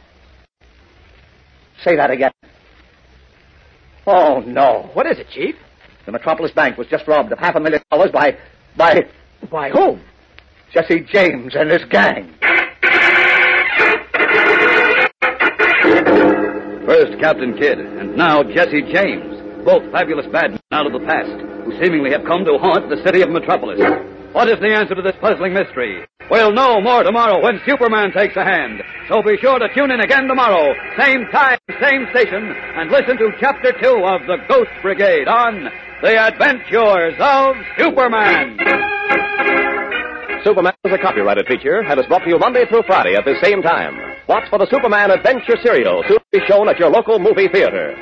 S27: Say that again. Oh, no.
S14: What is it, Chief?
S27: The Metropolis Bank was just robbed of half a million dollars by. by.
S14: By whom?
S27: Jesse James and his gang.
S1: First, Captain Kidd, and now Jesse James, both fabulous bad men out of the past, who seemingly have come to haunt the city of Metropolis. What is the answer to this puzzling mystery? We'll know more tomorrow when Superman takes a hand. So be sure to tune in again tomorrow, same time, same station, and listen to Chapter 2 of The Ghost Brigade on The Adventures of Superman.
S16: Superman is a copyrighted feature and is brought to you Monday through Friday at the same time. Watch for the Superman Adventure serial, to be shown at your local movie theater.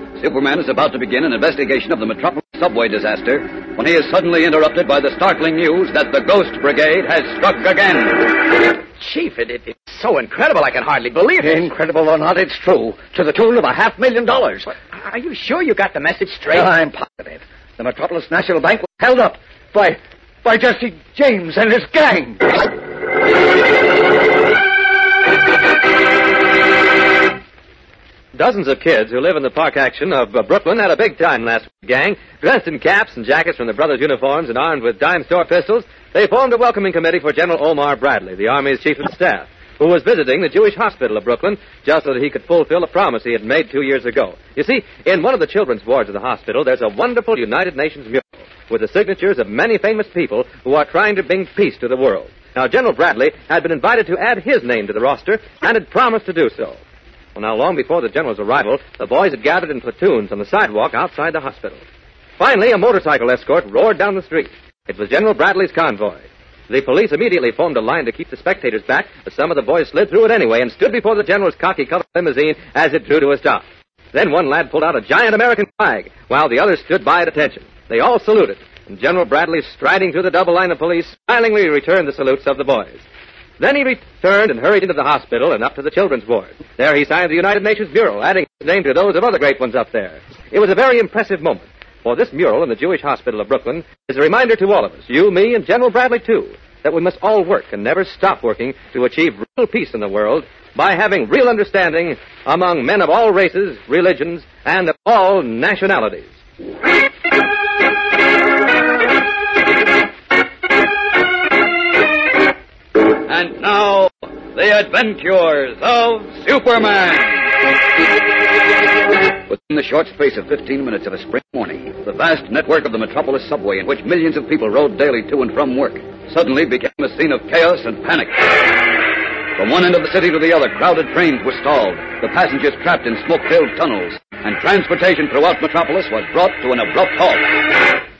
S1: Superman is about to begin an investigation of the Metropolis subway disaster when he is suddenly interrupted by the startling news that the Ghost Brigade has struck again.
S27: Chief, it, it, it's so incredible I can hardly believe it. Incredible or not, it's true. To the tune of a half million dollars. Are you sure you got the message straight? I'm positive. The Metropolis National Bank was held up by by Jesse James and his gang. <laughs>
S13: Dozens of kids who live in the park action of uh, Brooklyn had a big time last week, gang. Dressed in caps and jackets from the brothers' uniforms and armed with dime store pistols, they formed a welcoming committee for General Omar Bradley, the Army's chief of staff, who was visiting the Jewish hospital of Brooklyn just so that he could fulfill a promise he had made two years ago. You see, in one of the children's wards of the hospital, there's a wonderful United Nations mural with the signatures of many famous people who are trying to bring peace to the world. Now, General Bradley had been invited to add his name to the roster and had promised to do so. Well, now, long before the general's arrival, the boys had gathered in platoons on the sidewalk outside the hospital. Finally, a motorcycle escort roared down the street. It was General Bradley's convoy. The police immediately formed a line to keep the spectators back, but some of the boys slid through it anyway and stood before the general's khaki-colored limousine as it drew to a stop. Then one lad pulled out a giant American flag, while the others stood by at attention. They all saluted, and General Bradley, striding through the double line of police, smilingly returned the salutes of the boys. Then he returned and hurried into the hospital and up to the children's ward. There he signed the United Nations mural, adding his name to those of other great ones up there. It was a very impressive moment, for this mural in the Jewish hospital of Brooklyn is a reminder to all of us, you, me, and General Bradley, too, that we must all work and never stop working to achieve real peace in the world by having real understanding among men of all races, religions, and of all nationalities.
S1: And now, the adventures of Superman. Within the short space of 15 minutes of a spring morning, the vast network of the Metropolis subway, in which millions of people rode daily to and from work, suddenly became a scene of chaos and panic. From one end of the city to the other, crowded trains were stalled, the passengers trapped in smoke-filled tunnels, and transportation throughout Metropolis was brought to an abrupt halt.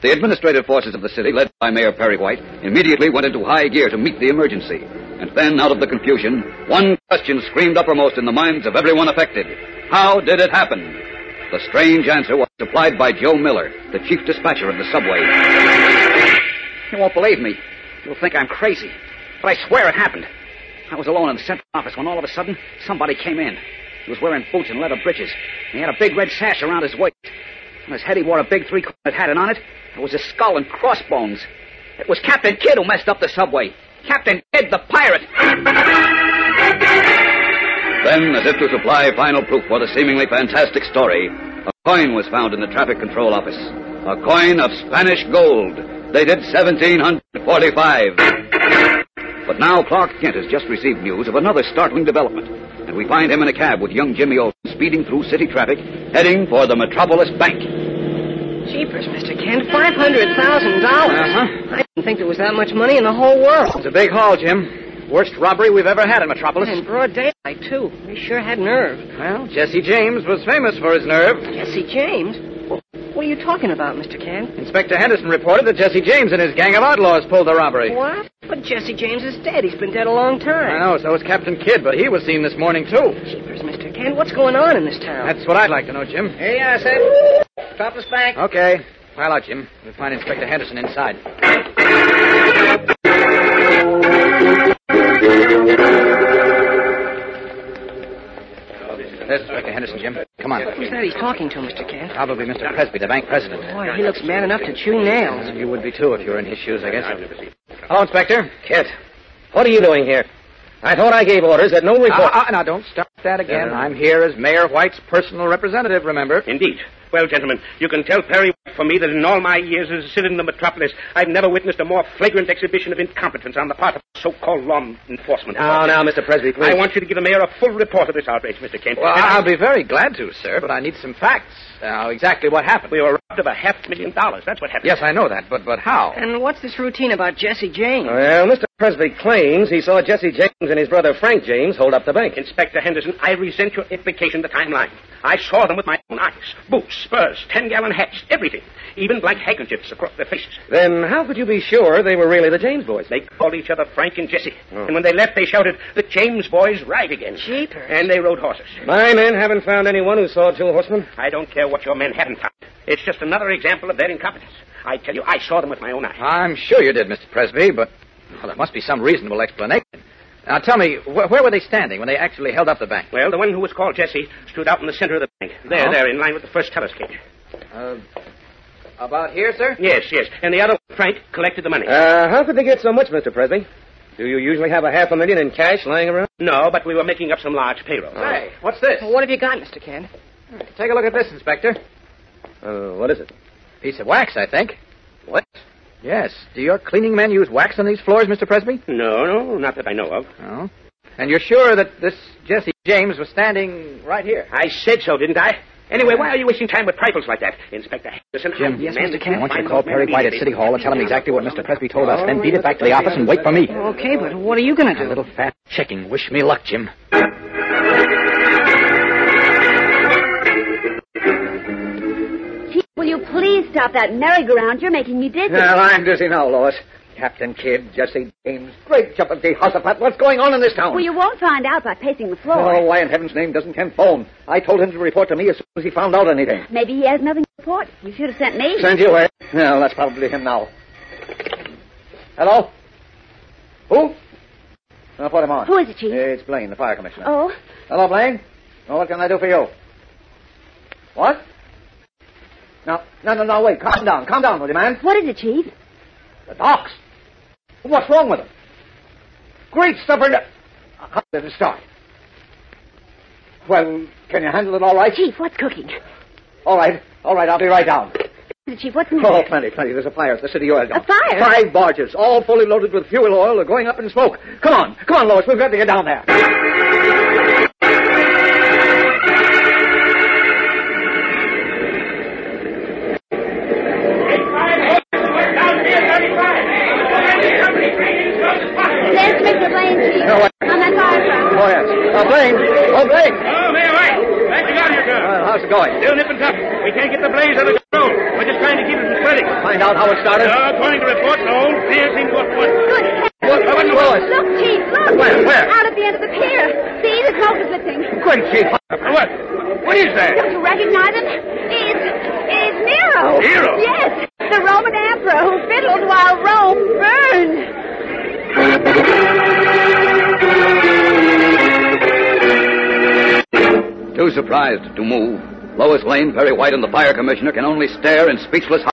S1: The administrative forces of the city, led by Mayor Perry White, immediately went into high gear to meet the emergency. And then, out of the confusion, one question screamed uppermost in the minds of everyone affected. How did it happen? The strange answer was supplied by Joe Miller, the chief dispatcher of the subway.
S27: You won't believe me. You'll think I'm crazy. But I swear it happened. I was alone in the central office when all of a sudden somebody came in. He was wearing boots and leather breeches. And he had a big red sash around his waist. On his head he wore a big three-cornered hat, and on it there was a skull and crossbones. It was Captain Kidd who messed up the subway. Captain Ed the pirate.
S1: Then, as if to supply final proof for the seemingly fantastic story, a coin was found in the traffic control office. A coin of Spanish gold, dated 1745. But now Clark Kent has just received news of another startling development, and we find him in a cab with young Jimmy Olsen speeding through city traffic, heading for the Metropolis Bank.
S6: Jeepers, Mr. Kent, $500,000. Uh-huh. I didn't think there was that much money in the whole world.
S5: It's a big haul, Jim. Worst robbery we've ever had in Metropolis.
S6: In broad daylight, too. He sure had nerve.
S5: Well, Jesse James was famous for his nerve.
S6: Jesse James? Well, what are you talking about, Mr. Kent?
S5: Inspector Henderson reported that Jesse James and his gang of outlaws pulled the robbery.
S6: What? But Jesse James is dead. He's been dead a long time.
S5: I know, so is Captain Kidd, but he was seen this morning, too.
S6: Jeepers, Mr. Kent, what's going on in this town?
S5: That's what I'd like to know, Jim.
S6: Here you are, sir. Metropolis Bank.
S5: Okay. Pile out, Jim. We'll find Inspector Henderson inside. There's Inspector Henderson, Jim. Come on.
S6: Who's that he's talking to, Mr. Kent?
S5: Probably Mr. Presby, the bank president.
S6: Boy, he looks mad enough to chew nails.
S5: You would be, too, if you were in his shoes, I guess. Hello, Inspector.
S22: Kent, what are you doing here? I thought I gave orders that no report.
S5: Uh, uh, now, don't start that again.
S22: Uh,
S5: I'm here as Mayor White's personal representative, remember?
S30: Indeed. Well, gentlemen, you can tell Perry for me that in all my years as a citizen of the Metropolis, I've never witnessed a more flagrant exhibition of incompetence on the part of so-called law enforcement.
S22: Now, now, Mr. Presby, please.
S30: I want you to give the mayor a full report of this outrage, Mr. Kent.
S5: Well, I'll be very glad to, sir, but I need some facts. Now, exactly what happened.
S30: We were robbed of a half million dollars. That's what happened.
S5: Yes, I know that, but but how?
S6: And what's this routine about Jesse James?
S22: Well, Mr. Presby claims he saw Jesse James and his brother Frank James hold up the bank.
S30: Inspector Henderson, I resent your implication of the timeline. I saw them with my own eyes. Boots, spurs, ten-gallon hats, everything. Even black handkerchiefs across their faces.
S22: Then how could you be sure they were really the James boys?
S30: They called each other Frank and Jesse. Oh. And when they left, they shouted, the James boys ride again.
S24: Jeepers.
S30: And they rode horses.
S22: My men haven't found anyone who saw two horsemen.
S30: I don't care what your men haven't found. It's just another example of their incompetence. I tell you, I saw them with my own eyes.
S31: I'm sure you did, Mr. Presby, but well, there must be some reasonable explanation. Now, tell me, wh- where were they standing when they actually held up the bank?
S30: Well, the one who was called Jesse stood out in the center of the bank. There,
S31: Oh.
S30: there, in line with the first teller's cage.
S31: Uh, about here, sir?
S30: Yes, yes. And the other, Frank, collected the money.
S22: Uh, how could they get so much, Mr. Presby? Do you usually have a half a million in cash lying around?
S30: No, but we were making up some large payroll.
S31: Hey, what's this?
S6: What have you got, Mr. Kent?
S31: Take a look at this, Inspector.
S22: Uh, what is it?
S31: Piece of wax, I think. What? Yes. Do your cleaning men use wax on these floors, Mr. Presby?
S30: No, no, not that I know of.
S31: No. And you're sure that this Jesse James was standing right here?
S30: I said so, didn't I? Anyway, why are you wasting time with trifles like that? Inspector Henderson,
S31: Jim,
S30: I demand that
S31: I want you
S30: find
S31: to call
S30: those men
S31: Perry White at
S30: immediately.
S31: City Hall and tell him exactly what Mr. Presby told us, then beat it back to the office and wait for me.
S6: Okay, but what are you going to do?
S31: A
S6: do?
S31: little fat checking. Wish me luck, Jim.
S24: Please stop that merry-go-round? You're making me dizzy.
S27: Well, I'm dizzy now, Lois. Captain Kidd, Jesse James, great jumping Jehoshaphat. What's going on in this town?
S24: Well, you won't find out by pacing the floor.
S27: Oh, why in heaven's name doesn't Kent phone? I told him to report to me as soon as he found out anything.
S24: Maybe he has nothing to report. You should have sent me.
S27: Send you away. Well, that's probably him now. Hello? Who? I'll put him on.
S24: Who is it, Chief?
S27: It's Blaine, the fire commissioner.
S24: Oh,
S27: Hello, Blaine. Well, what can I do for you? What? No, no, no, no, wait. Calm down. Calm down, will you, man?
S24: what is it, Chief?
S27: The docks. What's wrong with them? Great stubborn... Uh, how did it start? Well, can you handle it all right?
S24: Chief, what's cooking?
S27: All right, all right, I'll be right down.
S24: Chief, what's the
S27: Oh, plenty, plenty. There's a fire at the city oil dump.
S24: A fire?
S27: Five barges, all fully loaded with fuel oil, are going up in smoke. Come on, come on, Lois. We've got to get down there. Find out how it?
S30: Uh, according to reports, the whole pier seems to have
S24: Good heavens.
S27: What, what, Lois?
S24: Look, Chief, look.
S27: Where, where?
S24: Out at the end of the pier. See, the smoke is lifting.
S27: Great, Chief.
S30: What? What is that?
S24: Don't you recognize him? It's, it's Nero.
S30: Nero?
S24: Yes, the Roman emperor who fiddled while Rome burned.
S1: Too surprised to move, Lois Lane, Perry White, and the fire commissioner can only stare in speechless horror at the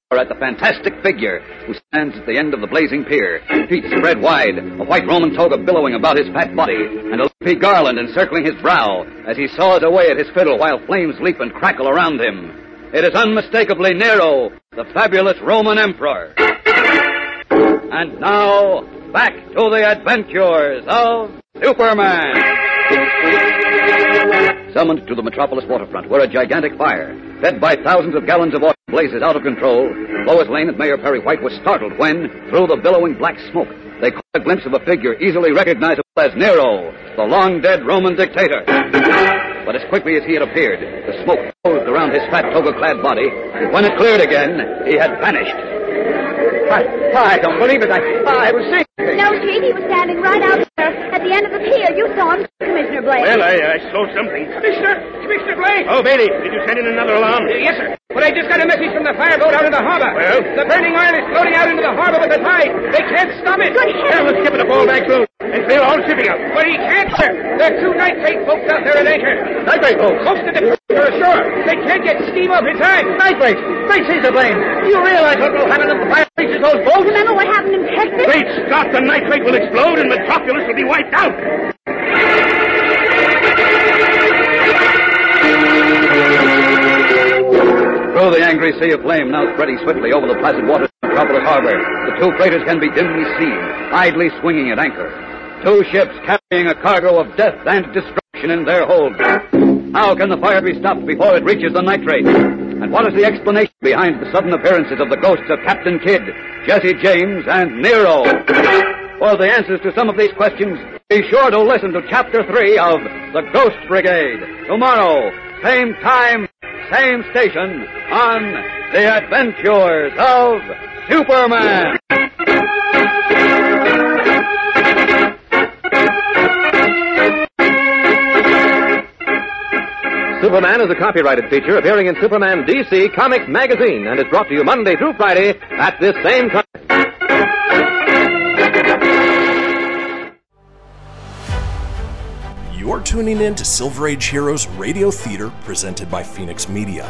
S1: fantastic figure who stands at the end of the blazing pier, feet spread wide, a white Roman toga billowing about his fat body, and a leafy garland encircling his brow as he saws away at his fiddle while flames leap and crackle around him. It is unmistakably Nero, the fabulous Roman emperor. And now, back to the adventures of Superman. Summoned to the metropolis waterfront, where a gigantic fire, fed by thousands of gallons of oil, blazes out of control, Lois Lane and Mayor Perry White were startled when, through the billowing black smoke, they caught a glimpse of a figure easily recognizable as Nero, the long-dead Roman dictator. But as quickly as he had appeared, the smoke closed around his fat toga-clad body, and when it cleared again, he had vanished.
S27: I, I don't believe it. I, I was seeing.
S24: No, Chief, he was standing right out there at the end of the pier. You saw him, Commissioner Blake.
S30: Well, I, I saw something.
S28: Commissioner! Commissioner Blaine!
S30: Oh, Bailey, did you send in another alarm?
S28: Uh, yes, sir. But I just got a message from the fireboat out in the harbor.
S30: Well?
S28: The burning oil is floating out into the harbor with the tide. They can't stop it.
S24: Good
S30: Well, let's skip it up all back through and clear all shipping out.
S28: But he can't, sir. There are two nitrate boats out there at anchor.
S27: Nitrate folks?
S28: Posted to for ashore. They can't get steam off in time.
S27: Nitrate! Great Caesar Blaine! Do you realize what will happen if the fire reaches those boats?
S24: Remember what happened in Texas?
S30: Great Scott, the nitrate will explode and Metropolis will be wiped out.
S1: Through the angry sea of flame now spreading swiftly over the placid waters of Metropolis Harbor, the two freighters can be dimly seen, idly swinging at anchor. Two ships carrying a cargo of death and destruction in their hold. How can the fire be stopped before it reaches the nitrate? And what is the explanation behind the sudden appearances of the ghosts of Captain Kidd, Jesse James, and Nero? For the answers to some of these questions, be sure to listen to Chapter 3 of The Ghost Brigade. Tomorrow, same time, same station, on The Adventures of Superman.
S13: Superman is a copyrighted feature appearing in Superman DC Comics Magazine and is brought to you Monday through Friday at this same time.
S19: You're tuning in to Silver Age Heroes Radio Theater presented by Fenix Media.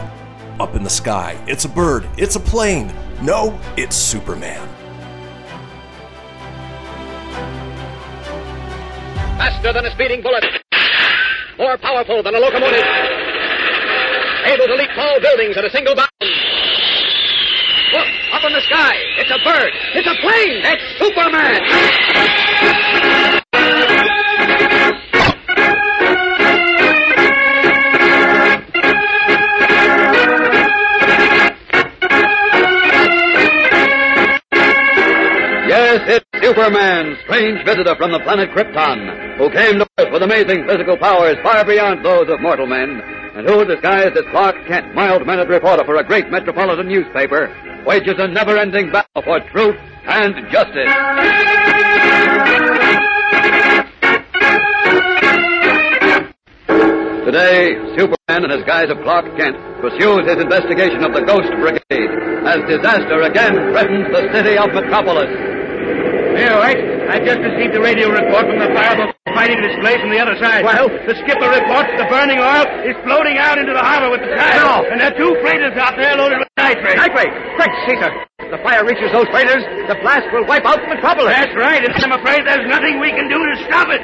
S19: Up in the sky, it's a bird, it's a plane. No, it's Superman.
S16: Faster than a speeding bullet. More powerful than a locomotive. Able to leap tall buildings at a single bound.
S32: Look, up in the sky. It's a bird. It's a plane. It's Superman.
S1: Superman, strange visitor from the planet Krypton, who came to Earth with amazing physical powers far beyond those of mortal men, and who, disguised as Clark Kent, mild-mannered reporter for a great metropolitan newspaper, wages a never-ending battle for truth and justice. Today, Superman, in his guise of Clark Kent, pursues his investigation of the Ghost Brigade as disaster again threatens the city of Metropolis.
S33: Here, White. I just received a radio report from the fireboat fighting displays from the other side. Well, the skipper reports the burning oil is floating out into the harbor with the tide.
S14: No.
S33: And there are two freighters out there loaded with nitrate.
S14: Nitrate! Great Caesar! If the fire reaches those freighters, the blast will wipe out the Metropolis.
S33: That's right, and I'm afraid there's nothing we can do to stop it.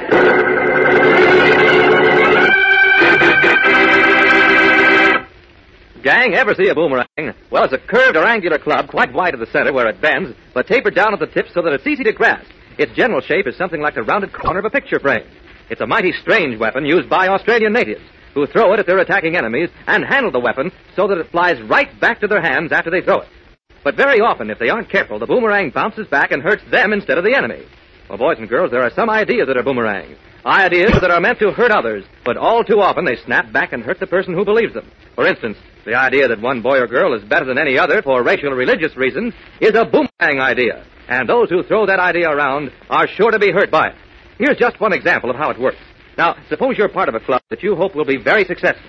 S13: Gang, ever see a boomerang? Well, it's a curved or angular club, quite wide at the center where it bends, but tapered down at the tip so that it's easy to grasp. Its general shape is something like the rounded corner of a picture frame. It's a mighty strange weapon used by Australian natives, who throw it at their attacking enemies and handle the weapon so that it flies right back to their hands after they throw it. But very often, if they aren't careful, the boomerang bounces back and hurts them instead of the enemy. Well, boys and girls, there are some ideas that are boomerangs. Ideas that are meant to hurt others, but all too often they snap back and hurt the person who believes them. For instance, the idea that one boy or girl is better than any other for racial or religious reasons is a boomerang idea. And those who throw that idea around are sure to be hurt by it. Here's just one example of how it works. Now, suppose you're part of a club that you hope will be very successful.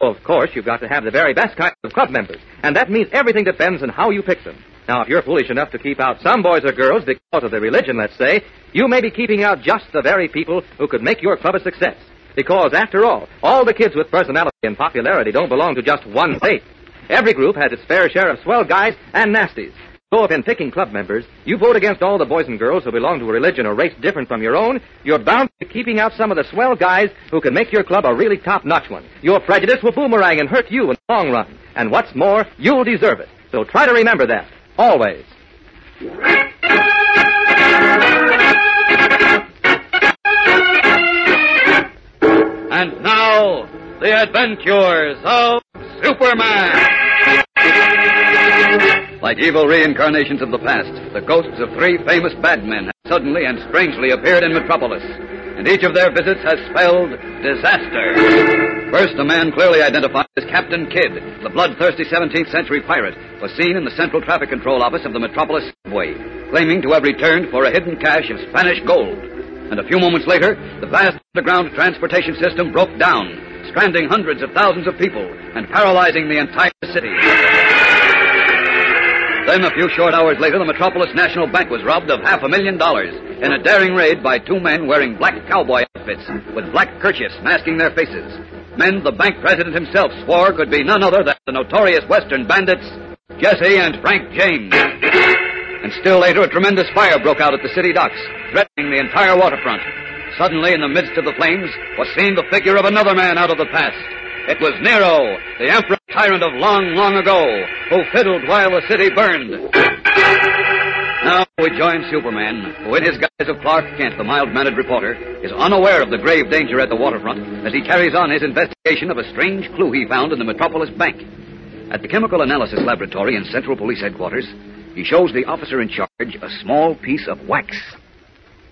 S13: Of course, you've got to have the very best kind of club members, and that means everything depends on how you pick them. Now, if you're foolish enough to keep out some boys or girls because of their religion, let's say, you may be keeping out just the very people who could make your club a success. Because, after all, all the kids with personality and popularity don't belong to just one faith. Every group has its fair share of swell guys and nasties. So if in picking club members, you vote against all the boys and girls who belong to a religion or race different from your own, you're bound to keeping out some of the swell guys who can make your club a really top-notch one. Your prejudice will boomerang and hurt you in the long run. And what's more, you'll deserve it. So try to remember that. Always.
S1: And now, the adventures of Superman. Like evil reincarnations of the past, the ghosts of three famous bad men have suddenly and strangely appeared in Metropolis. And each of their visits has spelled disaster. First, a man clearly identified as Captain Kidd, the bloodthirsty 17th century pirate, was seen in the Central Traffic Control Office of the Metropolis Subway, claiming to have returned for a hidden cache of Spanish gold. And a few moments later, the vast underground transportation system broke down, stranding hundreds of thousands of people and paralyzing the entire city. Then, a few short hours later, the Metropolis National Bank was robbed of half a million dollars in a daring raid by two men wearing black cowboy outfits with black kerchiefs masking their faces. Men the bank president himself swore could be none other than the notorious Western bandits, Jesse and Frank James. And still later, a tremendous fire broke out at the city docks, threatening the entire waterfront. Suddenly, in the midst of the flames, was seen the figure of another man out of the past. It was Nero, the emperor tyrant of long, long ago, who fiddled while the city burned. Now we join Superman, who in his guise of Clark Kent, the mild-mannered reporter, is unaware of the grave danger at the waterfront as he carries on his investigation of a strange clue he found in the Metropolis Bank. At the Chemical Analysis Laboratory in Central Police Headquarters, he shows the officer in charge a small piece of wax.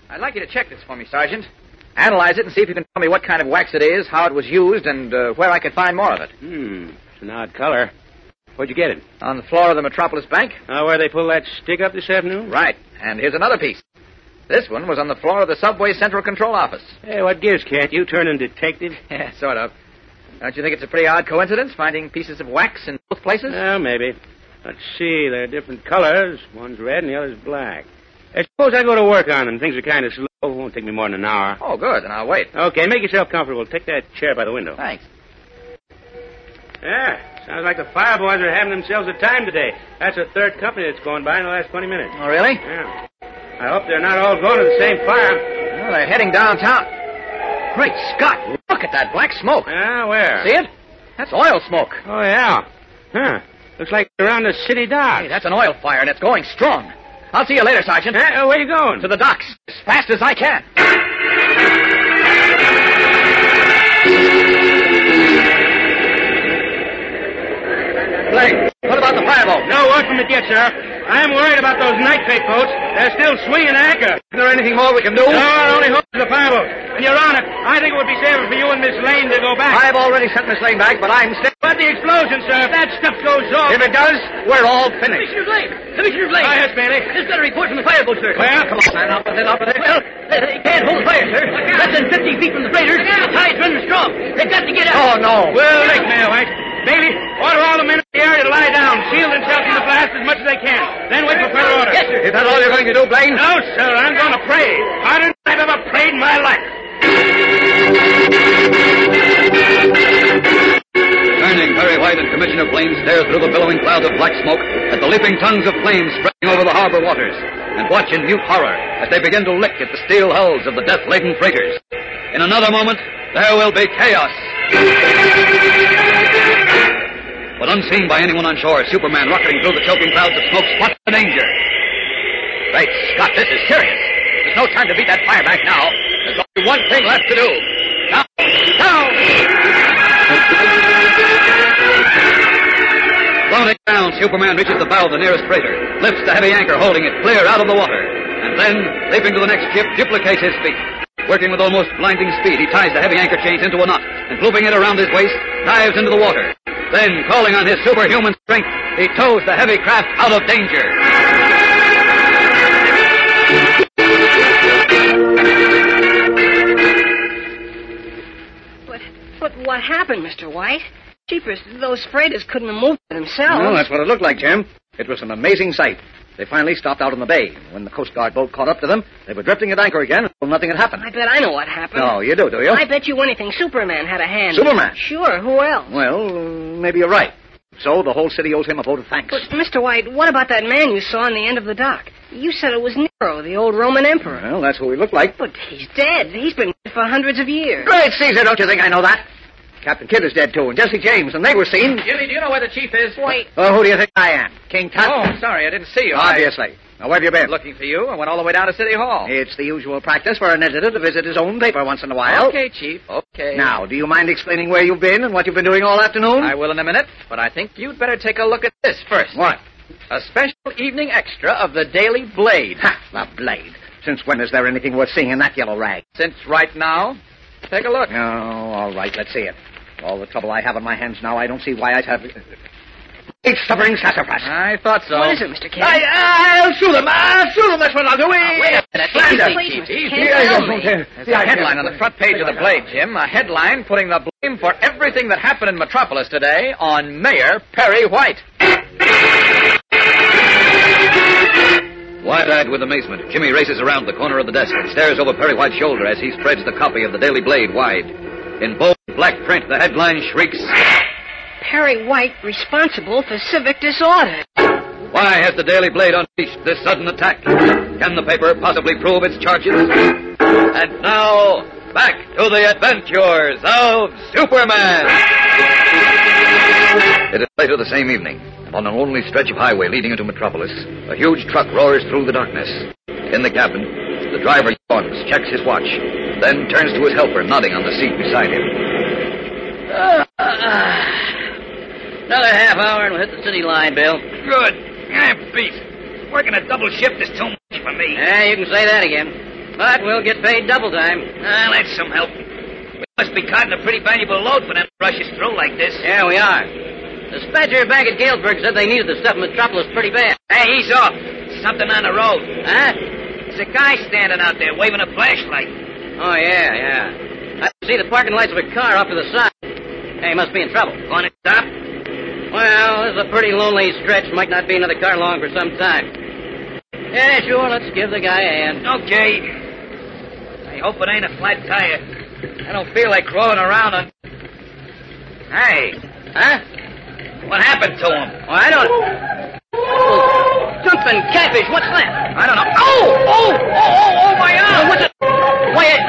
S27: I'd like you to check this for me, Sergeant. Analyze it and see if you can tell me what kind of wax it is, how it was used, and uh, where I could find more of it.
S33: Hmm. It's an odd color. Where'd you get it?
S27: On the floor of the Metropolis Bank.
S33: Uh, where they pull that stick up this afternoon?
S27: Right. And here's another piece. This one was on the floor of the subway central control office.
S33: Hey, what gives, Cat? You turning detective? <laughs>
S27: Yeah, sort of. Don't you think it's a pretty odd coincidence finding pieces of wax in both places?
S33: Well, maybe. Let's see. They're different colors. One's red and the other's black. I suppose I go to work on them. Things are kind of slow. It won't take me more than an hour.
S27: Oh, good. Then I'll wait.
S33: Okay, make yourself comfortable. Take that chair by the window.
S27: Thanks.
S33: Yeah, sounds like the fire boys are having themselves a time today. That's the third company that's gone by in the last 20 minutes.
S27: Oh, really?
S33: Yeah. I hope they're not all going to the same fire.
S27: Well, they're heading downtown. Great Scott, look at that black smoke.
S33: Ah, where?
S27: See it? That's oil smoke.
S33: Oh, yeah. Huh. Looks like around the city docks.
S27: Hey, that's an oil fire, and it's going strong. I'll see you later, Sergeant.
S33: Uh, where you going?
S27: To the docks, as fast as I can. Blake, what about the fireboat?
S33: No word from it yet, sir. I'm worried about those nitrate boats. They're still swinging anchor.
S27: Is there anything more we can do?
S33: No, it only holds the fireboat. And Your Honor. I think it would be safer for you and Miss Lane to go back.
S27: I've already sent Miss Lane back, but I'm still.
S33: But the explosion, sir, if that stuff goes off.
S27: If it does, we're all finished.
S14: Commissioner Blake! Commissioner Blake!
S33: Ah, yes, Bailey.
S14: Just got a report from the fireboat, sir.
S33: Well,
S27: Come on, man, up with it, up with it.
S14: Well, they, they can't hold fire, sir. Less than 50 feet from the freighters. The tide's running strong. They've got to get out.
S27: Oh, no.
S33: Well, Lake Mail, White. Bailey, order all the men in the area to lie down, seal themselves in the blast as much as they can. Then wait for further orders.
S14: Yes, sir.
S27: Is that all you're going to do, Blaine?
S33: No, sir. I'm going to pray. Harder than I've ever prayed in my life.
S1: Turning, Perry White and Commissioner Blaine stare through the billowing clouds of black smoke at the leaping tongues of flames spreading over the harbor waters, and watch in mute horror as they begin to lick at the steel hulls of the death-laden freighters. In another moment, there will be chaos. But unseen by anyone on shore, Superman, rocketing through the choking clouds of smoke, spots the danger. Great Scott, this is serious. There's no time to beat that fire back now. There's only one thing left to do. Now, down! Floating down, Superman reaches the bow of the nearest freighter, lifts the heavy anchor holding it clear out of the water, and then, leaping to the next ship, duplicates his feat. Working with almost blinding speed, he ties the heavy anchor chains into a knot, and looping it around his waist, dives into the water. Then, calling on his superhuman strength, he tows the heavy craft out of danger.
S6: But, but what happened, Mr. White? Jeepers, those freighters couldn't have moved by themselves.
S27: Well, that's what it looked like, Jim. It was an amazing sight. They finally stopped out in the bay. When the Coast Guard boat caught up to them, they were drifting at anchor again until nothing had happened.
S6: I bet I know what happened.
S27: No, you do, do you?
S6: I bet you anything Superman had a hand.
S27: Superman?
S6: Sure, who else?
S27: Well, maybe you're right. So the whole city owes him a vote of thanks.
S6: But, Mr. White, what about that man you saw on the end of the dock? You said it was Nero, the old Roman emperor.
S27: Well, that's who he looked like.
S6: But he's dead. He's been dead for hundreds of years.
S27: Great Caesar, don't you think I know that? Captain Kidd is dead, too, and Jesse James, and they were seen. Jimmy, do you know where the chief is?
S6: Wait.
S27: Oh, who do you think I am? King Tut?
S5: Oh, sorry, I didn't see you.
S27: Obviously. Now, where have you been?
S5: Looking for you. I went all the way down to City Hall.
S27: It's the usual practice for an editor to visit his own paper once in a while.
S5: Okay, Chief. Okay.
S27: Now, do you mind explaining where you've been and what you've been doing all afternoon?
S5: I will in a minute, but I think you'd better take a look at this first.
S27: What?
S5: A special evening extra of the Daily Blade.
S27: Ha! The Blade. Since when is there anything worth seeing in that yellow rag?
S5: Since right now. Take a look.
S27: Oh, all right, let's see it. All the trouble I have on my hands now, I don't see why I'd have. Great stubborn sassafras.
S5: I thought so.
S6: What is it, Mr. Kent?
S27: I, I'll sue them. I'll sue them. That's what I'll do.
S5: Ah, wait a minute.
S27: Slander.
S5: Easy,
S6: Please,
S5: Chief,
S6: Mr.
S27: Yeah,
S6: tell
S27: yeah,
S6: me.
S27: yeah.
S5: There's a headline on the front page of the Blade, Jim. A headline putting the blame for everything that happened in Metropolis today on Mayor Perry White.
S1: Wide-eyed with amazement, Jimmy races around the corner of the desk and stares over Perry White's shoulder as he spreads the copy of the Daily Blade wide. In bold black print, the headline shrieks,
S6: Perry White responsible for civic disorder.
S1: Why has the Daily Blade unleashed this sudden attack? Can the paper possibly prove its charges? And now, back to the adventures of Superman! It is later the same evening. On an only stretch of highway leading into Metropolis, a huge truck roars through the darkness. In the cabin, the driver yawns, checks his watch, then turns to his helper, nodding on the seat beside him. <sighs>
S14: Another half hour and we'll hit the city line, Bill.
S34: Good. I'm beat. Working a double shift is too much for me.
S14: Yeah, you can say that again. But we'll get paid double time.
S31: Ah, that's some help. We must be caught in a pretty valuable load for them to rush us through like this.
S14: Yeah, we are. The dispatcher back at Galesburg said they needed the stuff in Metropolis pretty bad.
S31: Hey, he's off. Something on the road.
S14: Huh?
S31: There's a guy standing out there waving a flashlight.
S14: Oh, yeah, yeah. I see the parking lights of a car off to the side. Hey, must be in trouble.
S31: Want to stop?
S14: Well, this is a pretty lonely stretch. Might not be another car long for some time. Yeah, sure, let's give the guy a hand.
S31: Okay. I hope it ain't a flat tire. I don't feel like crawling around on. Hey.
S14: Huh?
S31: What happened to him?
S14: Oh, I don't. Oh, jumping catfish. What's that?
S31: I don't know. Oh! Oh! Oh! Oh! Oh! My arm!
S14: what's it? Why, it,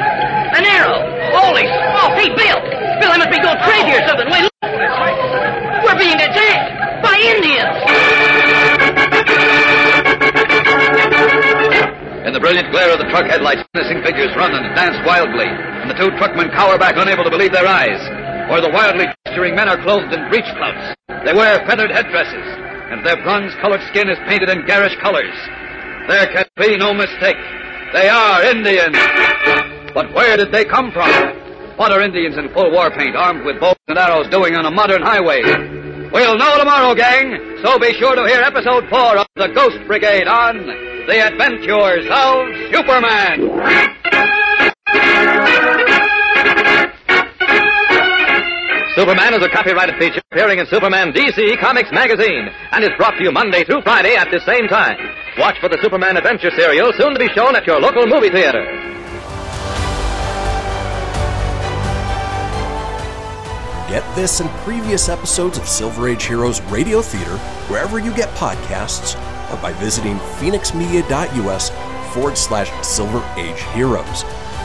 S14: an arrow. Holy smoke! Hey, Bill! Bill, I must be going crazy or something. Wait, look. We're being attacked by Indians.
S1: In the brilliant glare of the truck headlights, menacing figures run and dance wildly, and the two truckmen cower back unable to believe their eyes. For the wildly gesturing men are clothed in breech clouts. They wear feathered headdresses, and their bronze-colored skin is painted in garish colors. There can be no mistake. They are Indians. But where did they come from? What are Indians in full war paint, armed with bows and arrows, doing on a modern highway? We'll know tomorrow, gang. So be sure to hear episode four of The Ghost Brigade on The Adventures of Superman.
S13: Superman is a copyrighted feature appearing in Superman DC Comics Magazine and is brought to you Monday through Friday at the same time. Watch for the Superman Adventure serial soon to be shown at your local movie theater.
S19: Get this and previous episodes of Silver Age Heroes Radio Theater wherever you get podcasts or by visiting fenixmedia.us forward slash Silver Age Heroes.